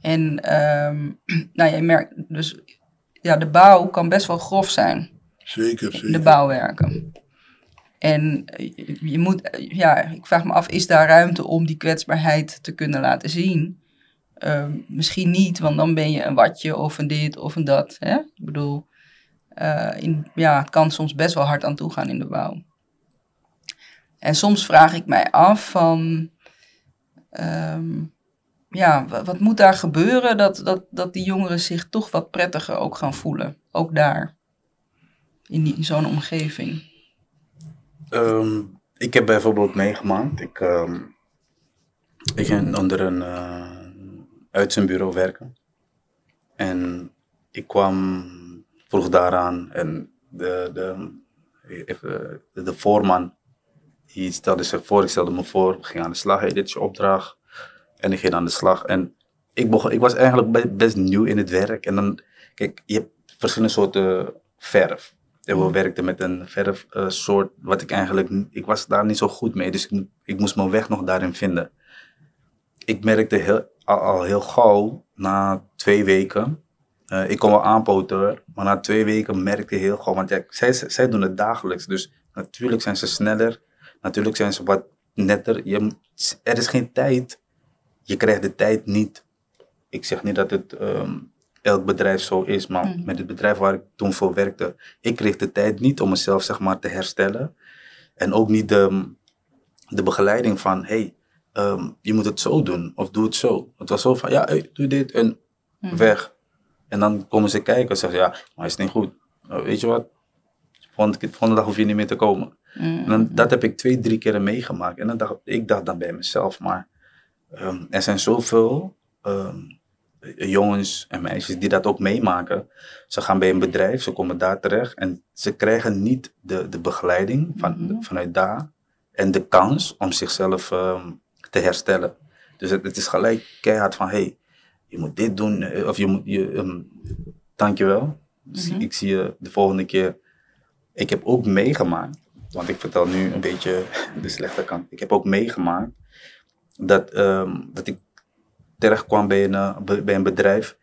En ehm, nou, je merkt dus, ja, de bouw kan best wel grof zijn Zeker, zeker. de bouwwerken. En eh, je moet, eh, ja, ik vraag me af, is daar ruimte om die kwetsbaarheid te kunnen laten zien? Ehm, misschien niet, want dan ben je een watje of een dit of een dat. Hè? Ik bedoel, eh, in, ja, het kan soms best wel hard aan toe gaan in de bouw. En soms vraag ik mij af van, ehm, ja, wa- wat moet daar gebeuren dat, dat, dat die jongeren zich toch wat prettiger ook gaan voelen? Ook daar in, in zo'n omgeving. Ehm, ik heb bijvoorbeeld meegemaakt. Ik, ik onder een uh, uitzendbureau werken. En ik kwam vroeg daaraan en de, de, even, de, voorman die stelde zich voor, ik stelde me voor, we gingen aan de slag, hey, dit is je opdracht. En ik ging aan de slag. En ik, begon, ik was eigenlijk be- best nieuw in het werk. En dan, kijk, je hebt verschillende soorten verf. En we werkten met een verfsoort, wat ik eigenlijk, ik was daar niet zo goed mee. Dus ik, ik moest mijn weg nog daarin vinden. Ik merkte heel, al, al heel gauw, na twee weken, eh, ik kon wel aanpoten, maar na twee weken merkte ik heel gauw, want ja, zij, zij doen het dagelijks. Dus natuurlijk zijn ze sneller, natuurlijk zijn ze wat netter. Je, er is geen tijd, je krijgt de tijd niet. Ik zeg niet dat het ehm, elk bedrijf zo is, maar Mhm. met het bedrijf waar ik toen voor werkte, ik kreeg de tijd niet om mezelf zeg maar te herstellen. En ook niet de, de begeleiding van, hey, ehm, je moet het zo doen of doe het zo. Het was zo van, ja, hey, doe dit en Mhm. weg. En dan komen ze kijken en zeggen, ja, maar is niet goed. Nou, weet je wat? Volgende, volgende dag hoef je niet meer te komen. Mm. En dan, dat heb ik twee, drie keer meegemaakt. En dan dacht, ik dacht dan bij mezelf, maar ehm, er zijn zoveel ehm, jongens en meisjes die dat ook meemaken. Ze gaan bij een bedrijf, ze komen daar terecht en ze krijgen niet de, de begeleiding van, Mhm. vanuit daar en de kans om zichzelf ehm, te herstellen. Dus het, het is gelijk keihard van, hey, je moet dit doen, eh, of je moet, je, ehm, dankjewel. Dus Mhm. Ik zie je de volgende keer. Ik heb ook meegemaakt, want ik vertel nu een beetje de slechte kant. Ik heb ook meegemaakt dat, ehm, dat ik terecht kwam bij een, eh, bij een bedrijf.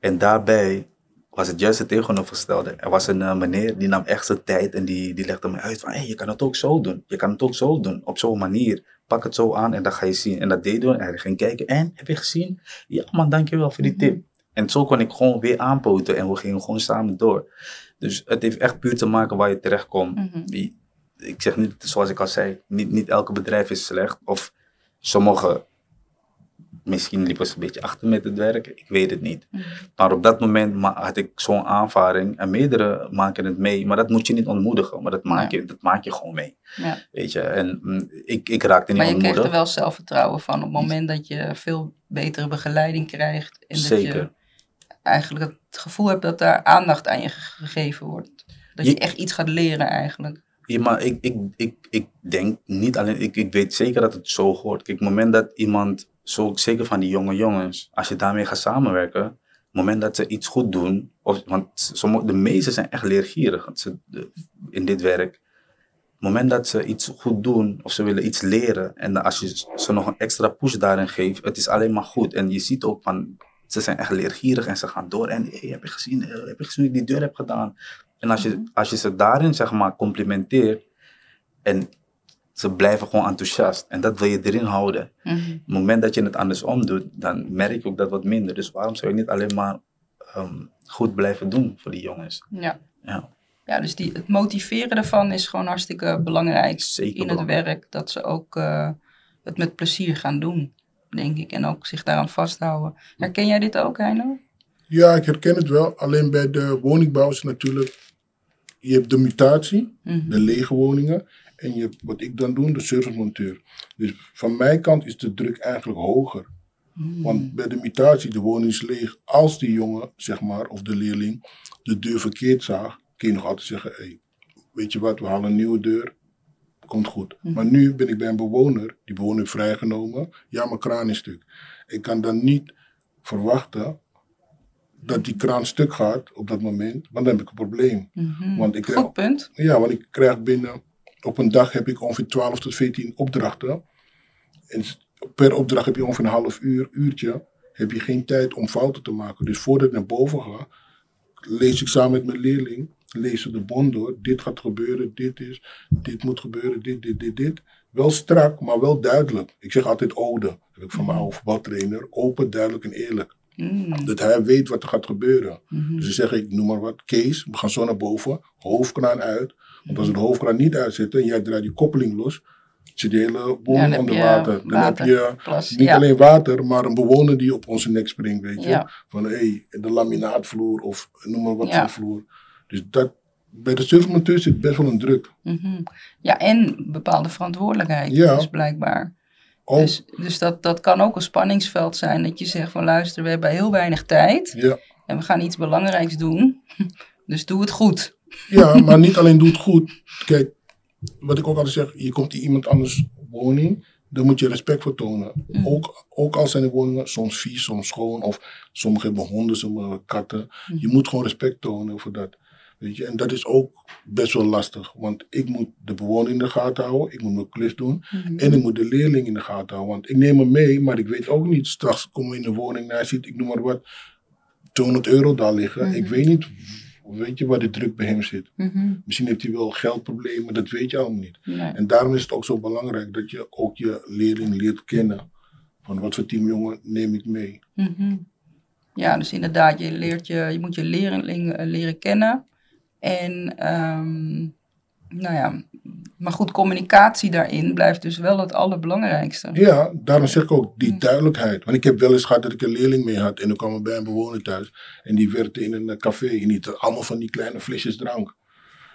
En daarbij was het juist het tegenovergestelde. Er was een eh, meneer die nam echt zijn tijd en die, die legde me uit van hey, je kan het ook zo doen. Je kan het ook zo doen, op zo'n manier. Pak het zo aan en dan ga je zien. En dat deed hij en hij ging kijken. En, heb je gezien? Ja man, dankjewel voor die tip. En zo kon ik gewoon weer aanpoten en we gingen gewoon samen door. Dus het heeft echt puur te maken waar je terecht komt. Mhm. Die- Ik zeg niet, zoals ik al zei, niet, niet elke bedrijf is slecht. Of sommige, misschien liepen ze een beetje achter met het werk, ik weet het niet. Mhm. Maar op dat moment had ik zo'n aanvaring en meerdere maken het mee. Maar dat moet je niet ontmoedigen, maar dat maak, Ja. je, dat maak je gewoon mee. Ja. Weet je, en mm, ik, ik raakte niet Maar je ontmoedigd. er wel zelfvertrouwen van op het moment dat je veel betere begeleiding krijgt. En dat Zeker. je eigenlijk het gevoel hebt dat daar aandacht aan je ge- gegeven wordt. Dat je Je- echt iets gaat leren eigenlijk. Ja, maar ik, ik, ik, ik denk niet alleen, ik, ik weet zeker dat het zo hoort. Kijk, het moment dat iemand, zo, zeker van die jonge jongens, als je daarmee gaat samenwerken, het moment dat ze iets goed doen, of, want sommige, de meeste zijn echt leergierig ze, in dit werk. moment dat ze iets goed doen of ze willen iets leren en als je ze nog een extra push daarin geeft, het is alleen maar goed. En je ziet ook van, ze zijn echt leergierig en ze gaan door. En hey, heb je gezien, eh, heb je gezien ik die deur heb gedaan? En als je, als je ze daarin zeg maar complimenteert en ze blijven gewoon enthousiast en dat wil je erin houden. Mhm. Op het moment dat je het andersom doet, dan merk je ook dat wat minder. Dus waarom zou je niet alleen maar ehm, goed blijven doen voor die jongens? Ja. Ja. Ja, dus die, het motiveren daarvan is gewoon hartstikke belangrijk Zeker in het werk. Dat ze ook eh, het met plezier gaan doen, denk ik. En ook zich daaraan vasthouden. Herken jij dit ook, Heino? Ja, ik herken het wel. Alleen bij de woningbouw is natuurlijk... Je hebt de mutatie, Mhm. de lege woningen. En je wat ik dan doe, de servicemonteur. Dus van mijn kant is de druk eigenlijk hoger. Mhm. Want bij de mutatie, de woning is leeg. Als die jongen, zeg maar, of de leerling, de deur verkeerd zag, kun je nog altijd zeggen: hey, weet je wat, we halen een nieuwe deur. Komt goed. Maar nu ben ik bij een bewoner, die bewoner vrijgenomen. Ja, mijn kraan is stuk. Ik kan dan niet verwachten dat die kraan stuk gaat op dat moment, want dan heb ik een probleem. Mhm. Want ik krijg, Goed punt. ja, want ik krijg binnen, op een dag heb ik ongeveer 12 tot 14 opdrachten. En per opdracht heb je ongeveer een half uur, uurtje, heb je geen tijd om fouten te maken. Dus voordat ik naar boven ga, lees ik samen met mijn leerling, lees ik de bon door. Dit gaat gebeuren, dit is, dit moet gebeuren, dit, dit, dit, dit. Wel strak, maar wel duidelijk. Ik zeg altijd ode, heb ik van mijn oude voetbaltrainer. Open, duidelijk en eerlijk. Mm. Dat hij weet wat er gaat gebeuren. Mhm. Dus dan zeg ik, noem maar wat, Kees, we gaan zo naar boven, hoofdkraan uit. Want als we de hoofdkraan niet uitzetten en jij draait die koppeling los, zit de hele Ja, dan heb onder water. Dan water, heb je niet ja. alleen water, maar een bewoner die op onze nek springt, weet je. Ja. Van hé, hey, de laminaatvloer of noem maar wat Ja. voor vloer. Dus dat, bij de surfmonteur zit best wel een druk. Mhm. ja, en bepaalde verantwoordelijkheid. Ja. Dus blijkbaar. Dus, dus dat, dat kan ook een spanningsveld zijn. Dat je zegt van luister, we hebben heel weinig tijd. ja. En we gaan iets belangrijks doen. Dus doe het goed. ja, maar niet alleen doe het goed. Kijk, wat ik ook altijd zeg, je komt in iemand anders woning, dan moet je respect voor tonen. Mm. Ook, ook al zijn de woningen soms vies, soms schoon, of sommigen hebben honden, sommigen katten. Mm. Je moet gewoon respect tonen voor dat. Weet je? En dat is ook best wel lastig, want ik moet de bewoner in de gaten houden, ik moet mijn klus doen Mhm. en ik moet de leerling in de gaten houden. Want ik neem hem mee, maar ik weet ook niet, straks kom ik in de woning en hij ziet, ik noem maar wat, 200 euro daar liggen. Ik weet niet, weet je waar de druk bij hem zit. Mhm. Misschien heeft hij wel geldproblemen, dat weet je allemaal niet. Nee. En daarom is het ook zo belangrijk dat je ook je leerling leert kennen. Van wat voor teamjongen neem ik mee. Mhm. Ja, dus inderdaad, je, leert je, je moet je leerling eh, leren kennen. En, ehm, nou ja, maar goed, communicatie daarin blijft dus wel het allerbelangrijkste. Ja, daarom zeg ik ook die duidelijkheid. Want ik heb wel eens gehad dat ik een leerling mee had en dan kwam ik bij een bewoner thuis. En die werkte in een eh, café en die allemaal van die kleine flesjes drank.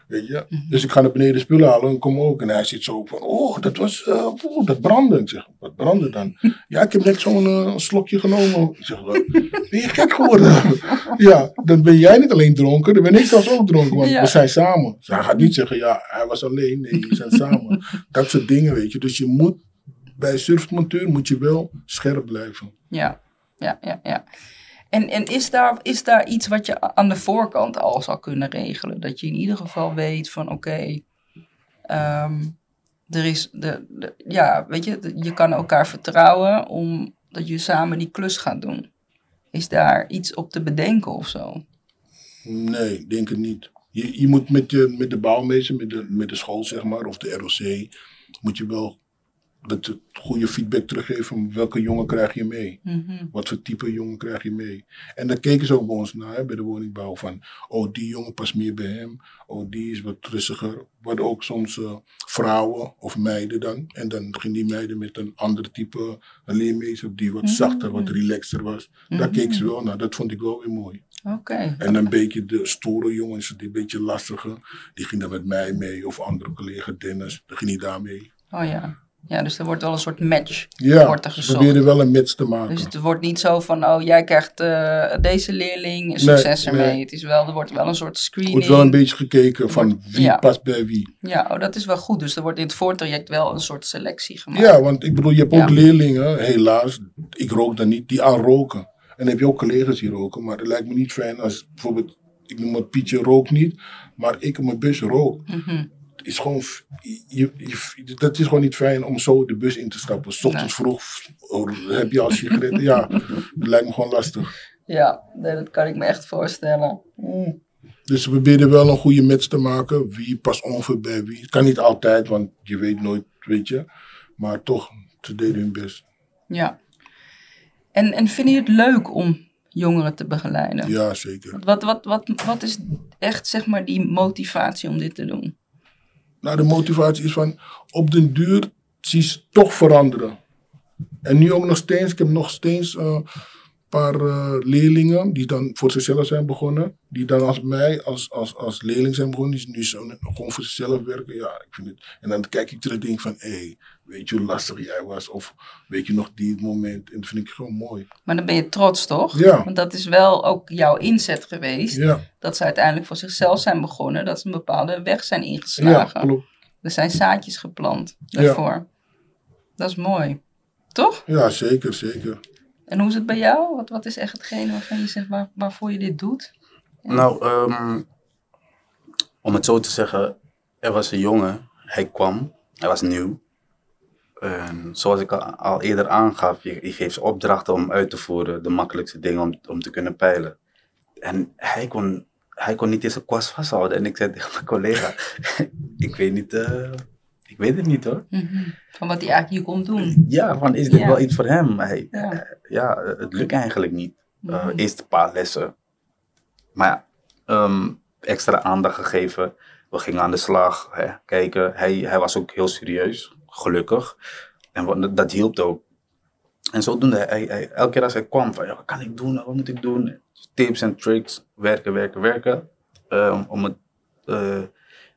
Weet je? Dus ik ga naar beneden spullen halen en kom ook. En hij zit zo van, oh, dat was, eh, oeh, dat brandde. Ik zeg, wat brandde dan? ja, ik heb net zo'n eh, slokje genomen. Ik zeg, "Wat? ben je gek geworden? ja, dan ben jij niet alleen dronken, dan ben ik zelfs ook dronken. Want Ja. we zijn samen. Dus hij gaat niet zeggen, ja, hij was alleen. Nee, we zijn samen. dat soort dingen, weet je. Dus je moet, bij surfmonteur moet je wel scherp blijven. Ja, ja, ja, ja. En, en is, daar, is daar iets wat je aan de voorkant al zou kunnen regelen? Dat je in ieder geval weet van oké, ehm, er is de, ja, weet je, je kan elkaar vertrouwen omdat je samen die klus gaat doen. Is daar iets op te bedenken of zo? Nee, denk het niet. Je, je moet met, je, met de bouwmeester, met de, met de school zeg maar, of de ROC, moet je wel dat het goede feedback teruggeven van welke jongen krijg je mee. Mhm. Wat voor type jongen krijg je mee. En daar keken ze ook bij ons naar, hè, bij de woningbouw. Van, oh, die jongen past meer bij hem. Oh, die is wat rustiger. Worden ook soms eh, vrouwen of meiden dan. En dan ging die meiden met een ander type leermeester. Die wat zachter, wat relaxter was. Daar keken ze wel naar. Dat vond ik wel weer mooi. Oké. En een beetje de stoere jongens, die een beetje lastige, die gingen met mij mee. Of andere collega Dennis, die ging niet daar mee. Oh ja. Ja, dus er wordt wel een soort match Ja, wordt er gezocht. proberen wel een match te maken. Dus het wordt niet zo van, oh, jij krijgt eh, deze leerling, succes Nee, ermee. nee. Het is wel, er wordt wel een soort Er screening. wordt wel een beetje gekeken van Wordt- wie ja. past bij wie. Ja, oh, dat is wel goed. Dus er wordt in het voortraject wel een soort selectie gemaakt. Ja, want ik bedoel, je hebt ook Ja. leerlingen, helaas, ik rook dan niet, die aan roken. En dan heb je ook collega's die roken, maar het lijkt me niet fijn als bijvoorbeeld, ik noem het Pietje rook niet, maar ik op mijn bus rook. Mhm. Is gewoon, je, je, dat is gewoon niet fijn om zo de bus in te stappen. S ochtends vroeg oh, heb je al sigaretten. Ja, dat lijkt me gewoon lastig. Ja, nee, dat kan ik me echt voorstellen. Mm. Dus we proberen wel een goede match te maken. Wie past ongeveer bij wie. Het kan niet altijd, want je weet nooit, weet je. Maar toch, ze deden hun best. Ja. En, en vind je het leuk om jongeren te begeleiden? Ja, zeker. Wat, wat, wat, wat is echt zeg maar die motivatie om dit te doen? Nou, de motivatie is van op den duur zie toch veranderen. En nu ook nog steeds, ik heb nog steeds eh, paar eh, leerlingen die dan voor zichzelf zijn begonnen. Die dan als mij, als, als, als leerling zijn begonnen, die nu zo, gewoon voor zichzelf werken. Ja, ik vind het. En dan kijk ik terug en denk van, hé, hey, weet je hoe lastig jij was? Of weet je nog die moment? En dat vind ik gewoon mooi. Maar dan ben je trots, toch? Ja. Want dat is wel ook jouw inzet geweest. Ja, Dat ze uiteindelijk voor zichzelf zijn begonnen. Dat ze een bepaalde weg zijn ja ingeslagen. klopt. er zijn zaadjes geplant daarvoor. Dat is mooi. Toch? Ja, zeker, zeker. En hoe is het bij jou? Wat, wat is echt hetgene waarvan je zegt waar, waarvoor je dit doet? Nou, ehm, om het zo te zeggen, er was een jongen, hij kwam, hij was nieuw. Zoals ik al, eerder aangaf, je, geeft opdrachten om uit te voeren, de makkelijkste dingen om, om te kunnen peilen. En hij kon, hij kon niet eens een kwast vasthouden. En ik zei tegen mijn collega, ik weet niet, eh, ik weet het niet hoor. Mhm. Van wat hij eigenlijk hier komt doen. Ja, van is dit Ja. wel iets voor hem? Hij, Ja. eh, ja, het lukt eigenlijk niet. Uh, Mhm. eerst een paar lessen. Maar ja, ehm, extra aandacht gegeven. We gingen aan de slag, hè, kijken. Hij, hij was ook heel serieus, gelukkig. En wat- dat hielp ook. En zodoende, hij, hij, elke keer als hij kwam, van ja, wat kan ik doen, wat moet ik doen? Tips en tricks, werken, werken, werken. Ehm, om het, eh,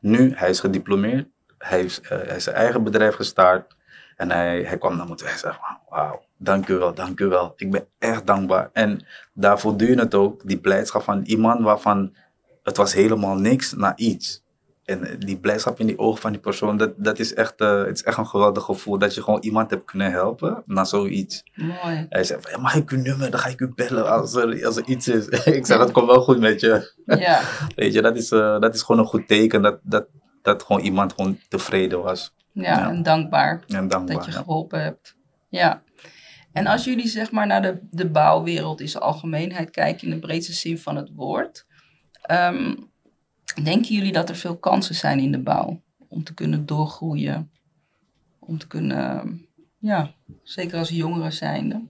nu, hij is gediplomeerd. Hij heeft, eh, hij is zijn eigen bedrijf gestart. En hij, hij kwam naar me toe en zei, wauw, dank u wel, dank u wel. Ik ben echt dankbaar. En daarvoor je het ook, die blijdschap van iemand waarvan het was helemaal niks naar iets. En die blijdschap in die ogen van die persoon, dat, dat is, echt, eh, het is echt een geweldig gevoel. Dat je gewoon iemand hebt kunnen helpen naar zoiets. Mooi. Hij zei van, ja, mag ik uw nummer? Dan ga ik u bellen als er, als er iets is. ik zei, dat komt wel goed met je. Ja, Weet je, dat is, eh, dat is gewoon een goed teken dat, dat, dat gewoon iemand gewoon tevreden was. ja, Ja. en dankbaar En dankbaar. dat je ja. geholpen hebt. Ja. En als jullie zeg maar naar de, de bouwwereld in zijn algemeenheid kijken, in de breedste zin van het woord. ehm, denken jullie dat er veel kansen zijn in de bouw? Om te kunnen doorgroeien? Om te kunnen, ja, zeker als jongeren zijnde.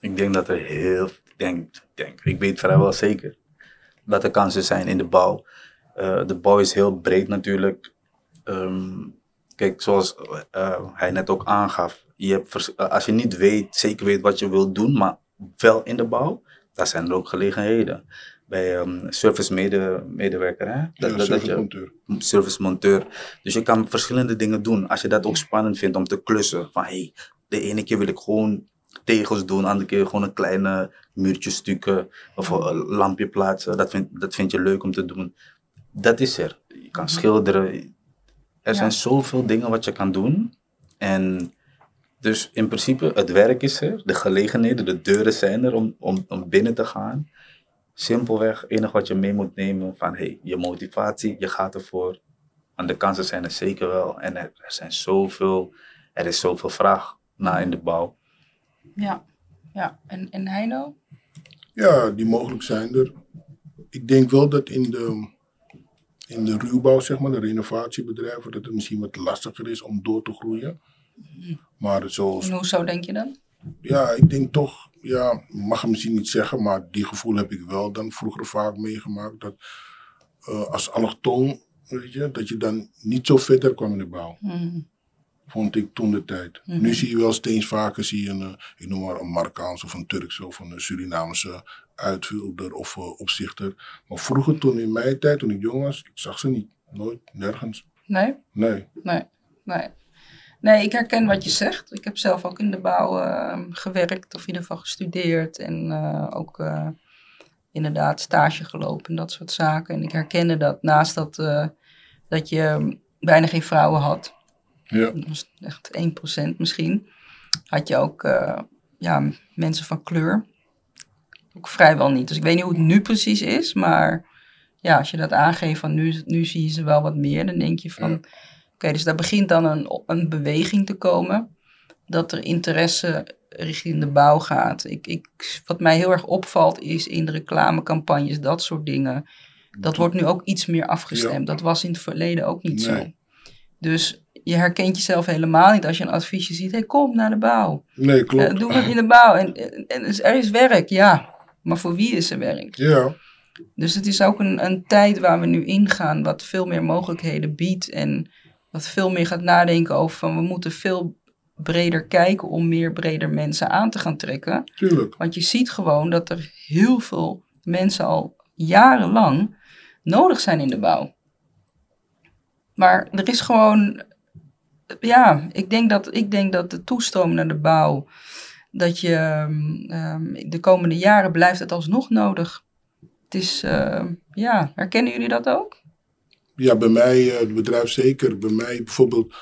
Ik denk dat er heel, denk, denk, ik weet vrijwel zeker dat er kansen zijn in de bouw. Eh, de bouw is heel breed natuurlijk. Ehm, kijk, zoals eh, hij net ook aangaf, je hebt als je niet weet, zeker weet wat je wilt doen, maar wel in de bouw, daar zijn er ook gelegenheden. Bij ehm service mede, medewerker, hè? Ja, Dat- dat- je- service monteur. Dus je kan verschillende dingen doen. Als je dat ook spannend vindt om te klussen. Van hey, de ene keer wil ik gewoon tegels doen, de andere keer gewoon een kleine muurtje stukken of een lampje plaatsen. Dat vind, dat vind je leuk om te doen. Dat is er. Je kan schilderen. Er zijn zoveel dingen wat je kan doen. En dus in principe, het werk is er, de gelegenheden, de deuren zijn er om, om, om binnen te gaan. Simpelweg, het enige wat je mee moet nemen van hey, je motivatie, je gaat ervoor. En de kansen zijn er zeker wel. En er, er zijn zoveel, er is zoveel vraag naar in de bouw. Ja, ja. En, en Heino? Ja, die mogelijk zijn er. Ik denk wel dat in de, in de ruwbouw, zeg maar, de renovatiebedrijven, dat het misschien wat lastiger is om door te groeien. Maar zoals, En hoezo denk je dan? ja, ik denk toch, ja, ik mag het misschien niet zeggen, maar die gevoel heb ik wel dan vroeger vaak meegemaakt. Dat eh, als allochtoon, weet je, dat je dan niet zo verder kwam in de bouw. Mhm. Vond ik toen de tijd. Mhm. Nu zie je wel steeds vaker, zie je een, eh, ik noem maar een Marokkaanse of een Turkse of een Surinaamse uitvoerder of eh, opzichter. Maar vroeger, toen in mijn tijd, toen ik jong was, ik zag ze niet. Nooit, nergens. Nee? Nee. Nee, nee. Nee, ik herken wat je zegt. Ik heb zelf ook in de bouw eh, gewerkt, of in ieder geval gestudeerd. En eh, ook eh, inderdaad stage gelopen en dat soort zaken. En ik herkende dat naast dat, dat je bijna geen vrouwen had. Ja. Dat was echt 1% misschien. Had je ook ja, mensen van kleur. Ook vrijwel niet. Dus ik weet niet hoe het nu precies is, maar ja, als je dat aangeeft van nu, nu zie je ze wel wat meer, dan denk je van, Ja. oké, dus daar begint dan een, een beweging te komen, dat er interesse richting de bouw gaat. Ik, ik, wat mij heel erg opvalt is in de reclamecampagnes, dat soort dingen. Dat wordt nu ook iets meer afgestemd. Dat was in het verleden ook niet zo. Dus je herkent jezelf helemaal niet als je een adviesje ziet. Hey, kom naar de bouw. Nee, klopt. Eh, doe wat in de bouw. En, en, en er is werk, ja. Maar voor wie is er werk? Ja, Dus het is ook een, een tijd waar we nu ingaan, wat veel meer mogelijkheden biedt. En wat veel meer gaat nadenken over van we moeten veel breder kijken om meer breder mensen aan te gaan trekken. tuurlijk. Want je ziet gewoon dat er heel veel mensen al jarenlang nodig zijn in de bouw. Maar er is gewoon, ja, ik denk dat, ik denk dat de toestroom naar de bouw, dat je ehm, ehm, de komende jaren blijft het alsnog nodig. Het is, eh, ja, herkennen jullie dat ook? Ja, bij mij, eh, het bedrijf zeker. Bij mij bijvoorbeeld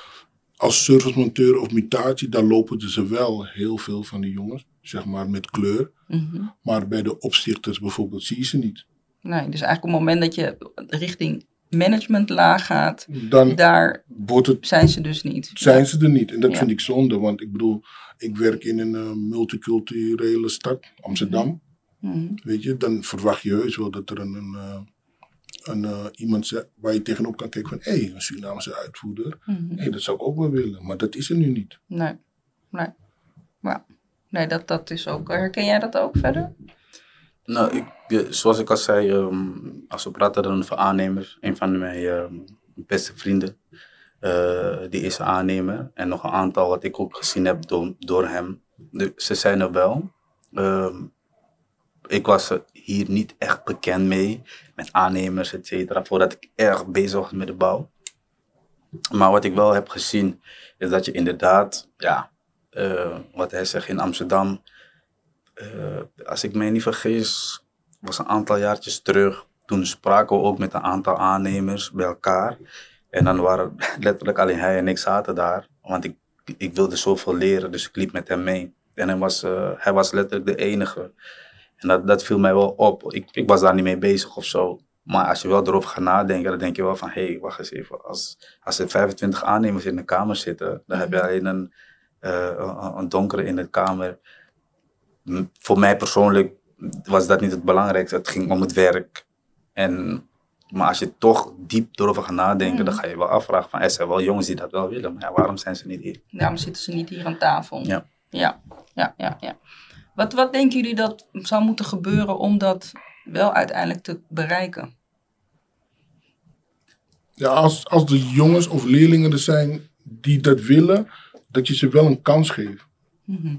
als servicemonteur of mutatie, daar lopen dus er wel heel veel van die jongens, zeg maar met kleur. Mhm. Maar bij de opzichters bijvoorbeeld zie je ze niet. Nee, dus eigenlijk op het moment dat je richting managementlaag gaat, Dan daar wordt het, zijn ze dus niet. zijn ze er niet. En dat Ja. vind ik zonde, want ik bedoel, ik werk in een eh, multiculturele stad, Amsterdam. Mhm. Weet je, dan verwacht je heus wel dat er een, een, eh, een, eh, iemand zegt waar je tegenop kan kijken van, hé, hey, een Surinaamse uitvoerder. Mhm. Hé, dat zou ik ook wel willen. Maar dat is er nu niet. Nee, nee. Maar, nee, dat, dat is ook. Herken jij dat ook verder? Nou, ik, zoals ik al zei, ehm, als we praten dan over aannemers, een van mijn ehm, beste vrienden, die is aannemer. En nog een aantal wat ik ook gezien heb door, hem. Ze zijn er wel. Ehm, ik was er hier niet echt bekend mee, met aannemers, et cetera, voordat ik erg bezig was met de bouw. Maar wat ik wel heb gezien, is dat je inderdaad, ja, eh, wat hij zegt in Amsterdam, eh, als ik mij niet vergis, was een aantal jaartjes terug. Toen spraken we ook met een aantal aannemers bij elkaar. En dan waren letterlijk alleen hij en ik zaten daar. Want ik, ik wilde zoveel leren, dus ik liep met hem mee. En hij was, eh, hij was letterlijk de enige. En dat, dat viel mij wel op. Ik, ik was daar niet mee bezig of zo. Maar als je wel erover gaat nadenken, dan denk je wel van... Hé, hey, wacht eens even. Als, als er 25 aannemers in de kamer zitten... dan heb je alleen een, eh, een, donkere in de kamer. Voor mij persoonlijk was dat niet het belangrijkste. Het ging om het werk. En, maar als je toch diep erover gaat nadenken... dan ga je wel afvragen van... Er zijn wel jongens die dat wel willen. Maar ja, waarom zijn ze niet hier? Daarom zitten ze niet hier aan tafel. Ja. Ja, ja, ja. ja. Wat, wat denken jullie dat zou moeten gebeuren om dat wel uiteindelijk te bereiken? Ja, als, als de jongens of leerlingen er zijn die dat willen, dat je ze wel een kans geeft. Mhm.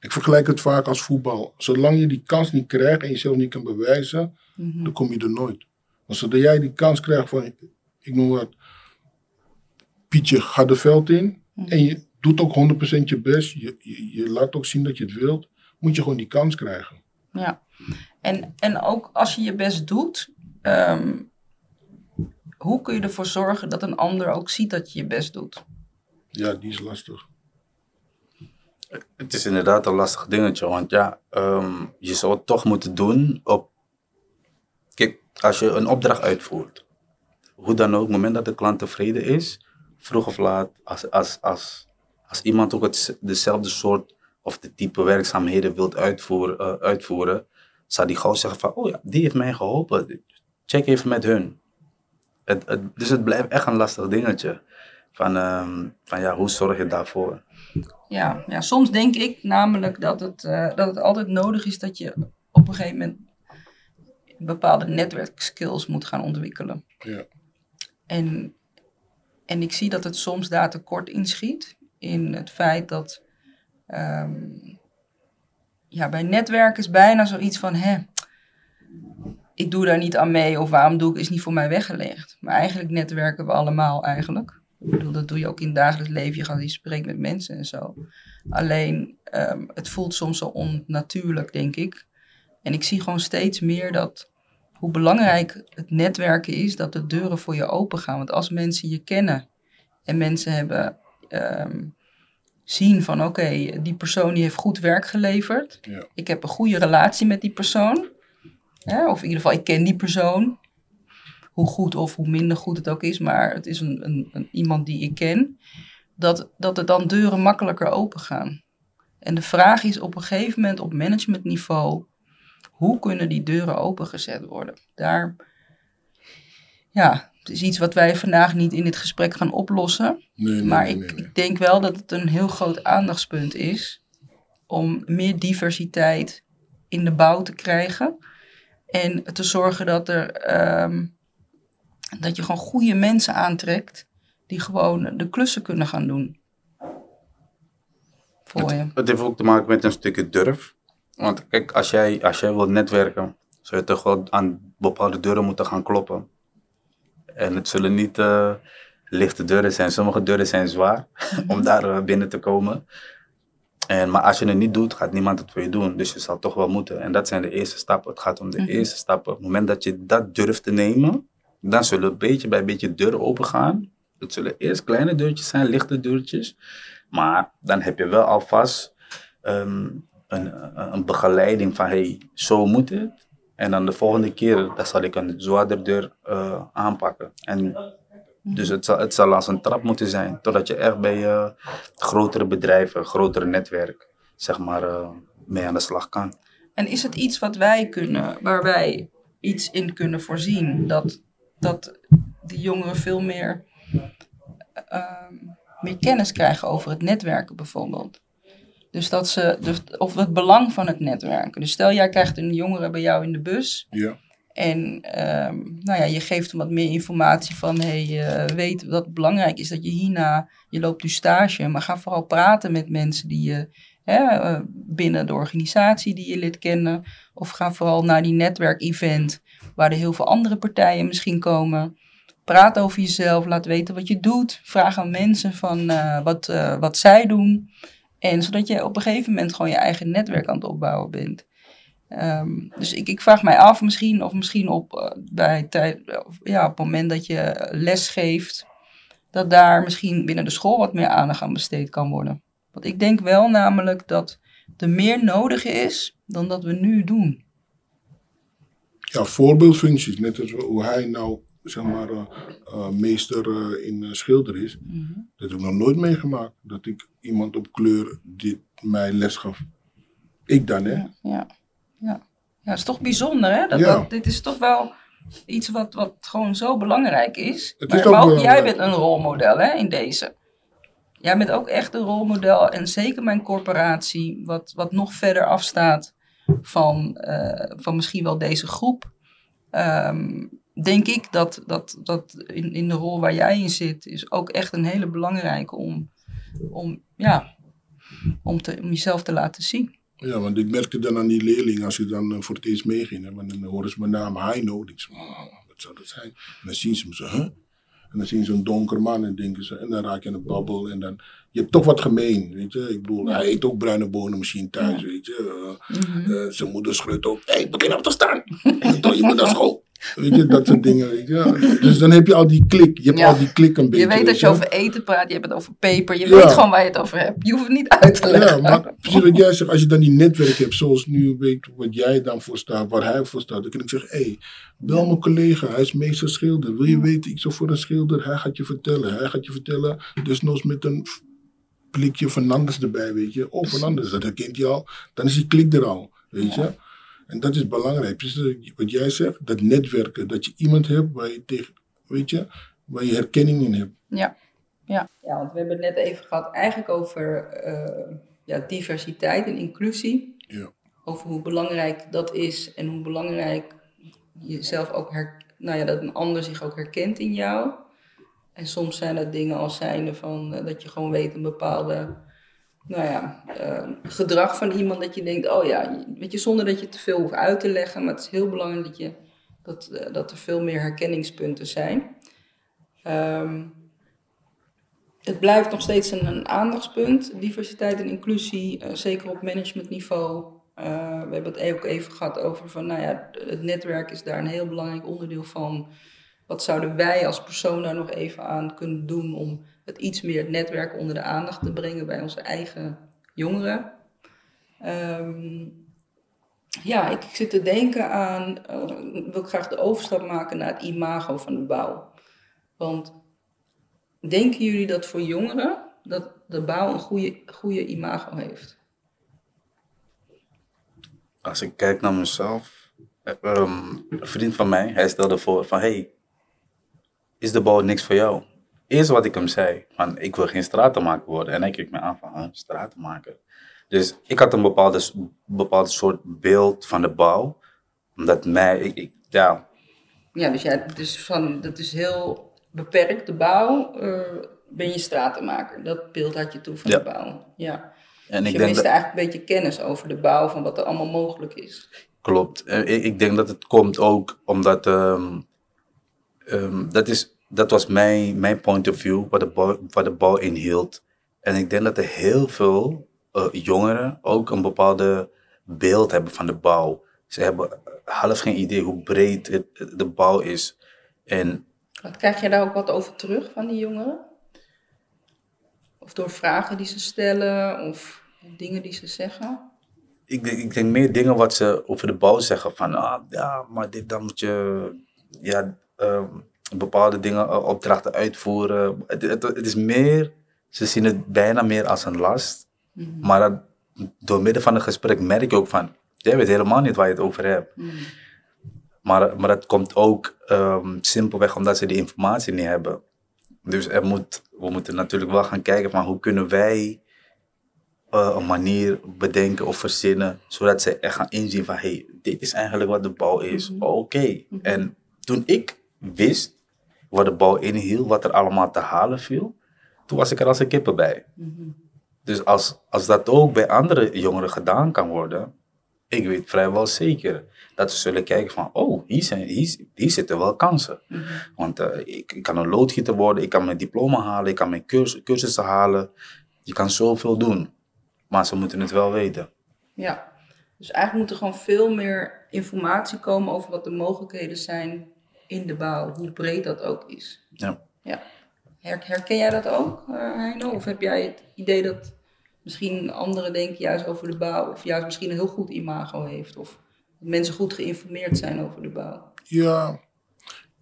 Ik vergelijk het vaak als voetbal. Zolang je die kans niet krijgt en jezelf niet kan bewijzen, Mhm. dan kom je er nooit. Maar zodra jij die kans krijgt van, ik noem wat, Pietje gaat de veld in en je doet ook 100% je best, je, je, je laat ook zien dat je het wilt, moet je gewoon die kans krijgen. Ja. En, en ook als je je best doet, ehm, hoe kun je ervoor zorgen dat een ander ook ziet dat je je best doet? Ja, die is lastig. Het is inderdaad een lastig dingetje, want ja, ehm, je zou het toch moeten doen op... Als je een opdracht uitvoert, hoe dan ook, op het moment dat de klant tevreden is, vroeg of laat, als, als, als, als iemand ook het, dezelfde soort of de type werkzaamheden wilt uitvoeren, eh, uitvoeren, zou die gewoon zeggen van, oh ja, die heeft mij geholpen, check even met hun. Het, het, dus het blijft echt een lastig dingetje. Van, ehm, van ja, hoe zorg je daarvoor? Ja, ja, soms denk ik namelijk dat het, eh, dat het altijd nodig is dat je op een gegeven moment bepaalde netwerkskills moet gaan ontwikkelen. Ja. En, en ik zie dat het soms daar tekort in schiet. In het feit dat ehm, ja, bij netwerken is bijna zoiets van, hè, ik doe daar niet aan mee of waarom doe ik, is niet voor mij weggelegd. Maar eigenlijk netwerken we allemaal eigenlijk. Ik bedoel, dat doe je ook in het dagelijks leven. Je gaat je spreekt met mensen en zo. Alleen, ehm, het voelt soms zo onnatuurlijk, denk ik. En ik zie gewoon steeds meer dat hoe belangrijk het netwerken is, dat de deuren voor je open gaan. Want als mensen je kennen en mensen hebben ehm, zien van oké, die persoon die heeft goed werk geleverd. Ja. Ik heb een goede relatie met die persoon. Of in ieder geval, ik ken die persoon. hoe goed of hoe minder goed het ook is, maar het is een, een, een, iemand die ik ken, dat, dat er dan deuren makkelijker open gaan. En de vraag is op een gegeven moment op managementniveau, hoe kunnen die deuren opengezet worden? Daar, ja, het is iets wat wij vandaag niet in dit gesprek gaan oplossen. Nee, nee, maar nee, ik, ik denk wel dat het een heel groot aandachtspunt is om meer diversiteit in de bouw te krijgen. En te zorgen dat, er, ehm, dat je gewoon goede mensen aantrekt die gewoon de klussen kunnen gaan doen. Voor je. Het heeft ook te maken met een stukje durf. Want kijk, als jij, als jij wilt netwerken, zou je toch wel aan bepaalde deuren moeten gaan kloppen. En het zullen niet eh, lichte deuren zijn. Sommige deuren zijn zwaar om daar eh, binnen te komen. En, maar als je het niet doet, gaat niemand het voor je doen. Dus je zal toch wel moeten. En dat zijn de eerste stappen. Het gaat om de Mhm. eerste stappen. Op het moment dat je dat durft te nemen, dan zullen beetje bij beetje deuren open gaan. Het zullen eerst kleine deurtjes zijn, lichte deurtjes. Maar dan heb je wel alvast ehm, een, een, begeleiding van, hey, zo moet het. En dan de volgende keer, dan zal ik een zwaarder deur eh, aanpakken. En dus het zal, het zal als een trap moeten zijn, totdat je echt bij eh, grotere bedrijven, grotere netwerk, zeg maar, eh, mee aan de slag kan. En is het iets wat wij kunnen, waar wij iets in kunnen voorzien? Dat, dat de jongeren veel meer, ehm, meer kennis krijgen over het netwerken bijvoorbeeld. Dus dat ze, dus, of het belang van het netwerken. Dus stel jij krijgt een jongere bij jou in de bus. Ja, En ehm, nou ja, je geeft hem wat meer informatie van, hey, je weet dat het belangrijk is dat je hierna, je loopt nu stage, maar ga vooral praten met mensen die je hè, eh, binnen de organisatie die je lid kennen. Of ga vooral naar die netwerkevent waar er heel veel andere partijen misschien komen. Praat over jezelf, laat weten wat je doet. Vraag aan mensen van eh, wat, eh, wat zij doen. En zodat je op een gegeven moment gewoon je eigen netwerk aan het opbouwen bent. Ehm, dus ik, ik vraag mij af, misschien, of misschien op, eh, bij tijd, ja, op het moment dat je les geeft, dat daar misschien binnen de school wat meer aandacht aan besteed kan worden. Want ik denk wel namelijk dat er meer nodig is dan dat we nu doen. ja voorbeeldfuncties. Net als hoe hij nou, zeg maar, eh, eh, meester eh, in schilder is. Dat heb ik nog nooit meegemaakt. Dat ik iemand op kleur dit mij les gaf. Ik dan, hè? Ja, ja, ja. is toch bijzonder, hè? Dat, Ja. dat, dit is toch wel iets wat, wat gewoon zo belangrijk is. Het maar, is ook maar ook jij bent een rolmodel, hè, in deze. Jij bent ook echt een rolmodel. En zeker mijn corporatie, wat, wat nog verder afstaat van, van misschien wel deze groep. Ehm, denk ik dat, dat, dat in, in de rol waar jij in zit, is ook echt een hele belangrijke om, om, ja, om, te, om jezelf te laten zien. Ja, want ik merkte dan aan die leerlingen, als ik dan eh, voor het eerst meeging, hè, want dan horen ze mijn naam Heino. Ik zeg, "Oh, wat zou dat zijn? En dan zien ze me zo, huh? En dan zien ze een donker man en denken ze, en dan raak je aan de babbel. En dan, je hebt toch wat gemeen, weet je. Ik bedoel, hij eet ook bruine bonen misschien thuis, weet je. Eh, eh, zijn moeder schreeuwt ook, hé, hey, begin op te staan. je moet naar school. Weet je, dat soort dingen, weet je. Dus dan heb je al die klik, je hebt Ja. al die klik een beetje. Je weet dat je over eten praat, je hebt het over peper, je Ja. weet gewoon waar je het over hebt. Je hoeft het niet uit te leggen. Ja, maar precies wat jij zegt, als je dan die netwerk hebt, zoals nu weet wat jij dan voor staat, waar hij voor staat, dan kan ik zeggen, hé, hey, bel mijn collega, hij is meester schilder. Wil je weten, ik zo voor een schilder, hij gaat je vertellen. Hij gaat je vertellen, desnoods met een blikje Fernandes erbij, weet je. Oh, Fernandes, dat herkent hij al. Dan is die klik er al, weet je. En dat is belangrijk. Precies wat jij zegt, dat netwerken, dat je iemand hebt waar je tegen, weet je, waar je herkenning in hebt. Ja. Ja. ja, want we hebben het net even gehad eigenlijk over eh, ja, diversiteit en inclusie. Ja. Over hoe belangrijk dat is en hoe belangrijk jezelf ook her, nou ja, dat een ander zich ook herkent in jou. En soms zijn dat dingen als zijnde van eh, dat je gewoon weet een bepaalde nou ja, eh, gedrag van iemand dat je denkt, oh ja, weet je, zonder dat je te veel hoeft uit te leggen, maar het is heel belangrijk dat, je, dat, eh, dat er veel meer herkenningspunten zijn. Ehm, het blijft nog steeds een, aandachtspunt, diversiteit en inclusie, eh, zeker op managementniveau. We hebben het ook even gehad over van, nou ja, het netwerk is daar een heel belangrijk onderdeel van. Wat zouden wij als persoon daar nog even aan kunnen doen om iets meer het netwerk onder de aandacht te brengen bij onze eigen jongeren? Ehm, Ja, ik zit te denken aan, uh, wil ik graag de overstap maken naar het imago van de bouw. Want denken jullie dat voor jongeren dat de bouw een goede, goede imago heeft? Als ik kijk naar mezelf, um, een vriend van mij, hij stelde voor van, hey, is de bouw niks voor jou? Eerst wat ik hem zei, van ik wil geen stratenmaker worden. En hij keek me aan van, huh, stratenmaker? Dus ik had een bepaalde, bepaald soort beeld van de bouw. Omdat mij, ik, ja. Ja, dus, ja, dus van, dat is heel beperkt, de bouw. Uh, ben je stratenmaker. Dat beeld had je toen van de bouw. Ja. En dus ik je mist eigenlijk een beetje kennis over de bouw, van wat er allemaal mogelijk is. Klopt. Ik, ik denk dat het komt ook omdat um, um, dat, is, dat was mijn, mijn point of view, wat de, bouw, wat de bouw inhield. En ik denk dat er heel veel uh, jongeren ook een bepaalde beeld hebben van de bouw. Ze hebben half geen idee hoe breed het, de bouw is. En, wat, krijg je daar ook wat over terug van die jongeren? Of door vragen die ze stellen of dingen die ze zeggen? Ik denk, ik denk meer dingen wat ze over de bouw zeggen. Van ah, ja, maar dit, dan moet je ja, um, bepaalde dingen, uh, opdrachten uitvoeren. Het, het, het, is meer, ze zien het bijna meer als een last. Mm -hmm. Maar dat, door middel van het gesprek merk je ook van, jij weet helemaal niet waar je het over hebt. Mm -hmm. Maar, maar dat komt ook um, simpelweg omdat ze die informatie niet hebben. Dus er moet, we moeten natuurlijk wel gaan kijken van hoe kunnen wij uh, een manier bedenken of verzinnen, zodat ze echt gaan inzien van, hey, dit is eigenlijk wat de bouw is. Mm -hmm. Oké. Okay. Mm -hmm. En toen ik wist wat de bouw inhield, wat er allemaal te halen viel, toen was ik er als een kippen bij. Mm -hmm. Dus als, als dat ook bij andere jongeren gedaan kan worden, ik weet vrijwel zeker dat ze zullen kijken van, oh, hier, zijn, hier, hier zitten wel kansen. Mm -hmm. Want uh, ik, ik, kan een loodgieter worden, ik kan mijn diploma halen, ik kan mijn cursus, cursussen halen. Je kan zoveel doen, maar ze moeten het wel weten. Ja, dus eigenlijk moet er gewoon veel meer informatie komen over wat de mogelijkheden zijn in de bouw, hoe breed dat ook is. Ja. ja. Herken jij dat ook, uh, Heino? Of heb jij het idee dat misschien anderen denken juist over de bouw, of juist misschien een heel goed imago heeft, of dat mensen goed geïnformeerd zijn over de bouw? Ja,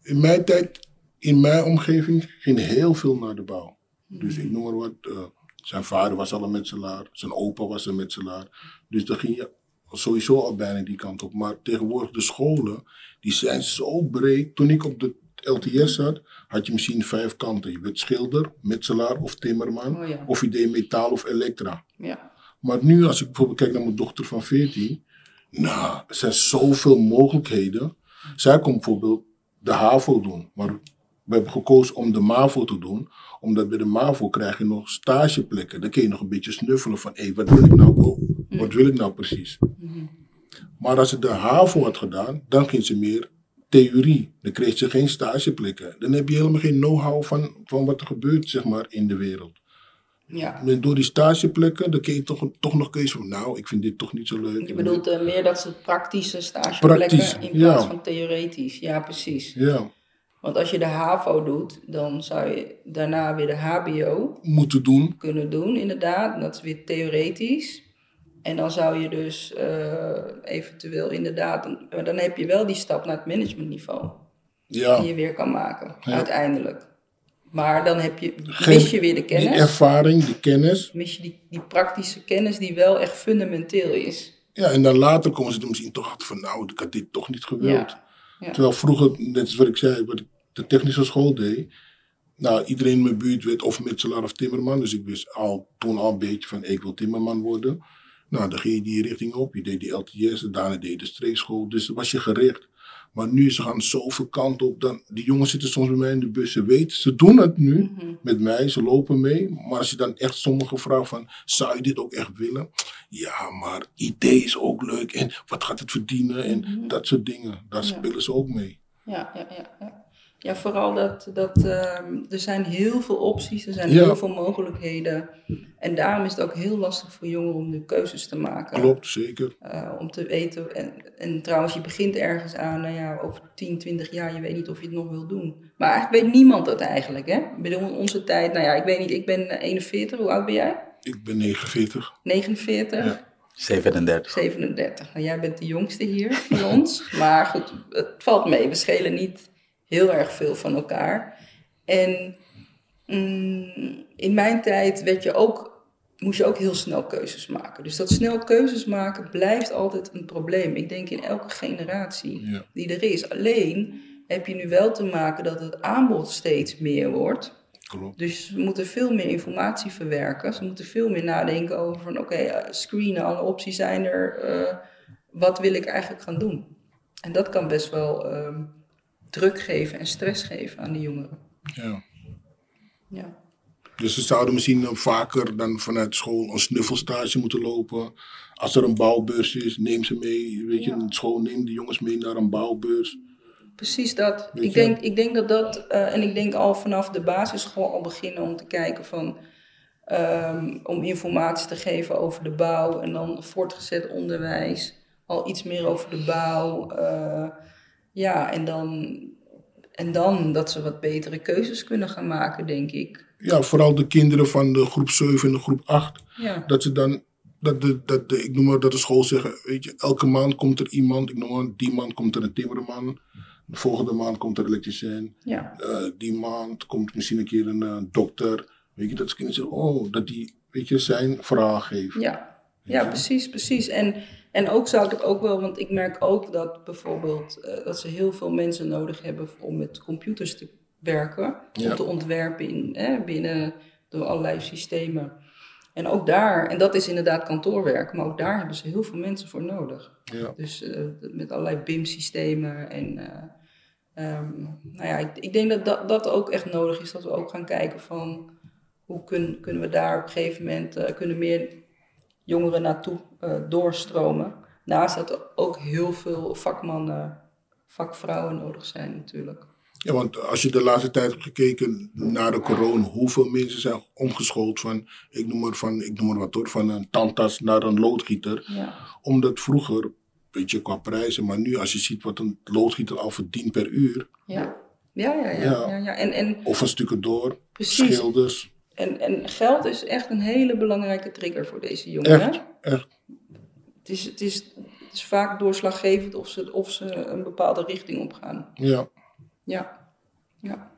in mijn tijd, in mijn omgeving, ging heel veel naar de bouw. Hmm. Dus ik noem maar wat, uh, zijn vader was al een metselaar, zijn opa was een metselaar. Dus dan ging je sowieso al bijna die kant op. Maar tegenwoordig de scholen, die zijn zo breed. Toen ik op de LTS zat, had je misschien vijf kanten. Je werd schilder, metselaar of timmerman. Oh ja. Of je deed metaal of elektra. Ja. Maar nu, als ik bijvoorbeeld kijk naar mijn dochter van 14. Nou, er zijn zoveel mogelijkheden. Zij kon bijvoorbeeld de HAVO doen. Maar we hebben gekozen om de MAVO te doen. Omdat bij de MAVO krijg je nog stageplekken. Dan kun je nog een beetje snuffelen van, hé, hey, wat wil ik nou Wat wil ik nou precies? Maar als ze de HAVO had gedaan, dan ging ze meer theorie. Dan kreeg je geen stageplekken. Dan heb je helemaal geen know-how van, van wat er gebeurt zeg maar, in de wereld. Ja. En door die stageplekken, dan kun je toch, toch nog kiezen van, nou, ik vind dit toch niet zo leuk. Je bedoelt uh, meer dat ze praktische stageplekken Praktisch, in plaats ja. van theoretisch. Ja, precies. Ja. Want als je de HAVO doet, dan zou je daarna weer de HBO moeten doen. Kunnen doen, inderdaad. Dat is weer theoretisch. En dan zou je dus uh, eventueel inderdaad, dan, dan heb je wel die stap naar het managementniveau. Ja. Die je weer kan maken, ja. uiteindelijk. Maar dan heb je, mis je weer de kennis. Die ervaring, die kennis. Mis je die, die praktische kennis die wel echt fundamenteel is. Ja, en dan later komen ze er misschien toch achter van, nou, ik had dit toch niet gewild. Ja. Ja. Terwijl vroeger, net als wat ik zei, wat ik de technische school deed, nou, iedereen in mijn buurt werd of metselaar of timmerman. Dus ik wist al, toen al een beetje van, ik wil timmerman worden. Nou, dan ging je die richting op. Je deed die LTS, daarna deed je de streekschool. Dus dan was je gericht. Maar nu, ze gaan zoveel kanten op. Dan, die jongens zitten soms bij mij in de bus. Ze weten, ze doen het nu Mm -hmm. met mij. Ze lopen mee. Maar als je dan echt sommige vragen van, zou je dit ook echt willen? Ja, maar idee is ook leuk. En wat gaat het verdienen? En Mhm. dat soort dingen. Daar Ja. spelen ze ook mee. Ja, ja, ja. ja. Ja vooral dat, dat ehm, er zijn heel veel opties, er zijn Ja. heel veel mogelijkheden. En daarom is het ook heel lastig voor jongeren om de keuzes te maken. Klopt, zeker. Eh, om te weten, en, en trouwens, je begint ergens aan, nou ja, over 10, 20 jaar, je weet niet of je het nog wil doen. Maar eigenlijk weet niemand dat eigenlijk, hè? Ik bedoel, in onze tijd, nou ja, ik weet niet, ik ben eh, 41, hoe oud ben jij? Ik ben 49. 49? Ja. 37. 37. Nou, jij bent de jongste hier van ons. Maar goed, het valt mee. We schelen niet heel erg veel van elkaar. En mm, in mijn tijd werd je ook, moest je ook heel snel keuzes maken. Dus dat snel keuzes maken blijft altijd een probleem. Ik denk in elke generatie Ja. die er is. Alleen heb je nu wel te maken dat het aanbod steeds meer wordt. Klopt. Dus ze moeten veel meer informatie verwerken. Ze moeten veel meer nadenken over van oké, eh, screenen, alle opties zijn er. eh, wat wil ik eigenlijk gaan doen? En dat kan best wel ehm, druk geven en stress geven aan de jongeren. Ja. Ja. Dus ze zouden misschien eh, vaker dan vanuit school een snuffelstage moeten lopen. Als er een bouwbeurs is, neem ze mee. Weet je, Ja. school neemt de jongens mee naar een bouwbeurs. Precies dat. Weet Ik je? denk, ik denk dat dat, eh, en ik denk al vanaf de basisschool al beginnen om te kijken van, ehm, om informatie te geven over de bouw en dan voortgezet onderwijs, al iets meer over de bouw. eh, ja, en dan, en dan dat ze wat betere keuzes kunnen gaan maken, denk ik. Ja, vooral de kinderen van de groep 7 en de groep 8. Ja, Dat ze dan, dat de, dat de, ik noem maar dat de school zeggen, weet je, elke maand komt er iemand. Ik noem maar, die maand komt er een timmerman. De volgende maand komt er een elektricien. ja, Eh, die maand komt misschien een keer een eh, dokter. Weet je, dat ze kinderen zeggen, oh, dat die, weet je, zijn verhaal geeft. ja. ja precies, precies. En, en ook zou ik het ook wel, want ik merk ook dat bijvoorbeeld eh, dat ze heel veel mensen nodig hebben om met computers te werken, Ja. om te ontwerpen in, hè, binnen door allerlei systemen. En ook daar, en dat is inderdaad kantoorwerk, maar ook daar hebben ze heel veel mensen voor nodig. Ja. Dus eh, met allerlei BIM-systemen en eh, ehm, nou ja, ik, ik denk dat, dat dat ook echt nodig is, dat we ook gaan kijken van hoe kun, kunnen we daar op een gegeven moment, kunnen meer jongeren naartoe eh, doorstromen. Naast dat er ook heel veel vakmannen, vakvrouwen nodig zijn natuurlijk. Ja, want als je de laatste tijd hebt gekeken naar de corona, hoeveel mensen zijn omgeschoold van, ik noem maar, van, ik noem maar wat hoor, van een tantas naar een loodgieter. Ja, Omdat vroeger, weet je, qua prijzen, maar nu als je ziet wat een loodgieter al verdient per uur, ja, ja, ja. ja, Ja. ja. En, en, of een stukje door, Precies. schilders. En, en geld is echt een hele belangrijke trigger voor deze jongeren. Echt, echt. Het is, het, is, het is vaak doorslaggevend of ze, of ze een bepaalde richting op gaan. Ja. Ja. ja.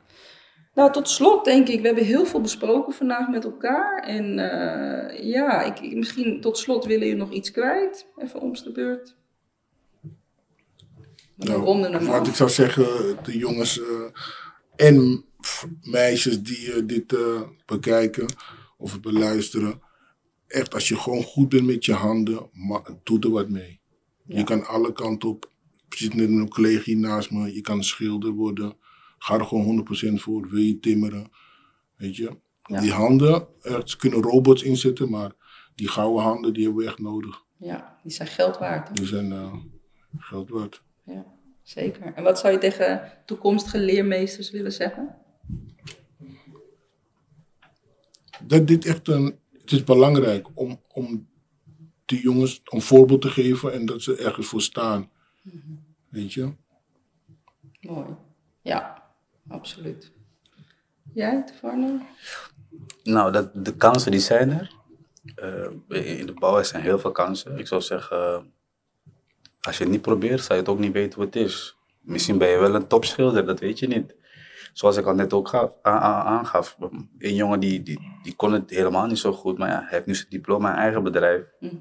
Nou, tot slot denk ik, we hebben heel veel besproken vandaag met elkaar. En eh, ja, ik, ik- misschien tot slot willen jullie nog iets kwijt? Even om de beurt. Nou, wat ik zou zeggen, de jongens eh, en meisjes die eh, dit eh, bekijken of het beluisteren. Echt, als je gewoon goed bent met je handen, doe er wat mee. Ja. Je kan alle kanten op. Precies net een collega hier naast me. Je kan schilder worden. Ga er gewoon 100% voor. Wil je timmeren? Weet je? Ja. Die handen, ze kunnen robots inzetten, maar die gouden handen, die hebben we echt nodig. Ja, die zijn geld waard. Die zijn eh, geld waard. Ja, zeker. En wat zou je tegen toekomstige leermeesters willen zeggen? Dat dit echt een. Het is belangrijk om, om die jongens een voorbeeld te geven en dat ze ergens voor staan. Weet je? Mooi. Ja, absoluut. Jij, Tevarno? Nou, dat, de kansen die zijn er. Eh, in de bouw zijn heel veel kansen. Ik zou zeggen, als je het niet probeert, zou je het ook niet weten hoe het is. Misschien ben je wel een topschilder, dat weet je niet. Zoals ik al net ook gaf, aangaf. Een jongen die, die, die kon het helemaal niet zo goed, maar ja, hij heeft nu zijn diploma in eigen bedrijf Mhm.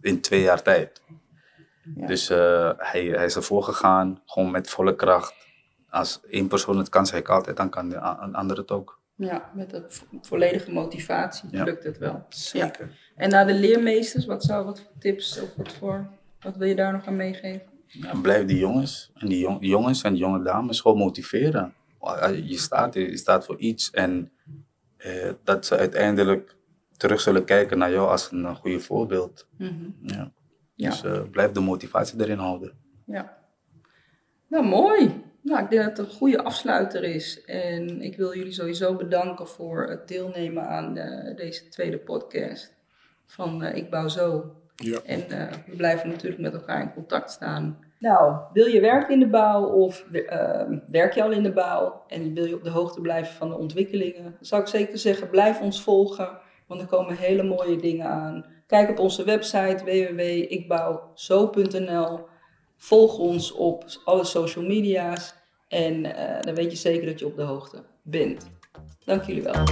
in twee jaar tijd. Ja. Dus eh, hij, hij is ervoor gegaan, gewoon met volle kracht. Als één persoon het kan, zeg ik altijd, dan kan de een ander het ook. Ja, met de vo- volledige motivatie Ja. lukt het wel. Ja. En naar de leermeesters, wat zou wat voor tips of wat voor, wat wil je daar nog aan meegeven? Ja, blijf die jongens en die jong- jongens en die jonge dames gewoon motiveren. Je staat, je staat voor iets en eh, dat ze uiteindelijk terug zullen kijken naar jou als een, eh, goede voorbeeld. Mhm. Ja. Ja. Dus eh, blijf de motivatie erin houden. Ja. Nou, mooi. Nou, ik denk dat het een goede afsluiter is. En ik wil jullie sowieso bedanken voor het deelnemen aan eh, deze tweede podcast van eh, Ik Bouw Zo. Ja. En eh, we blijven natuurlijk met elkaar in contact staan nou, wil je werken in de bouw of ehm, werk je al in de bouw en wil je op de hoogte blijven van de ontwikkelingen, zou ik zeker zeggen, blijf ons volgen, want er komen hele mooie dingen aan. Kijk op onze website www.ikbouwzo.nl. Volg ons op alle social media's en eh, dan weet je zeker dat je op de hoogte bent. Dank jullie wel.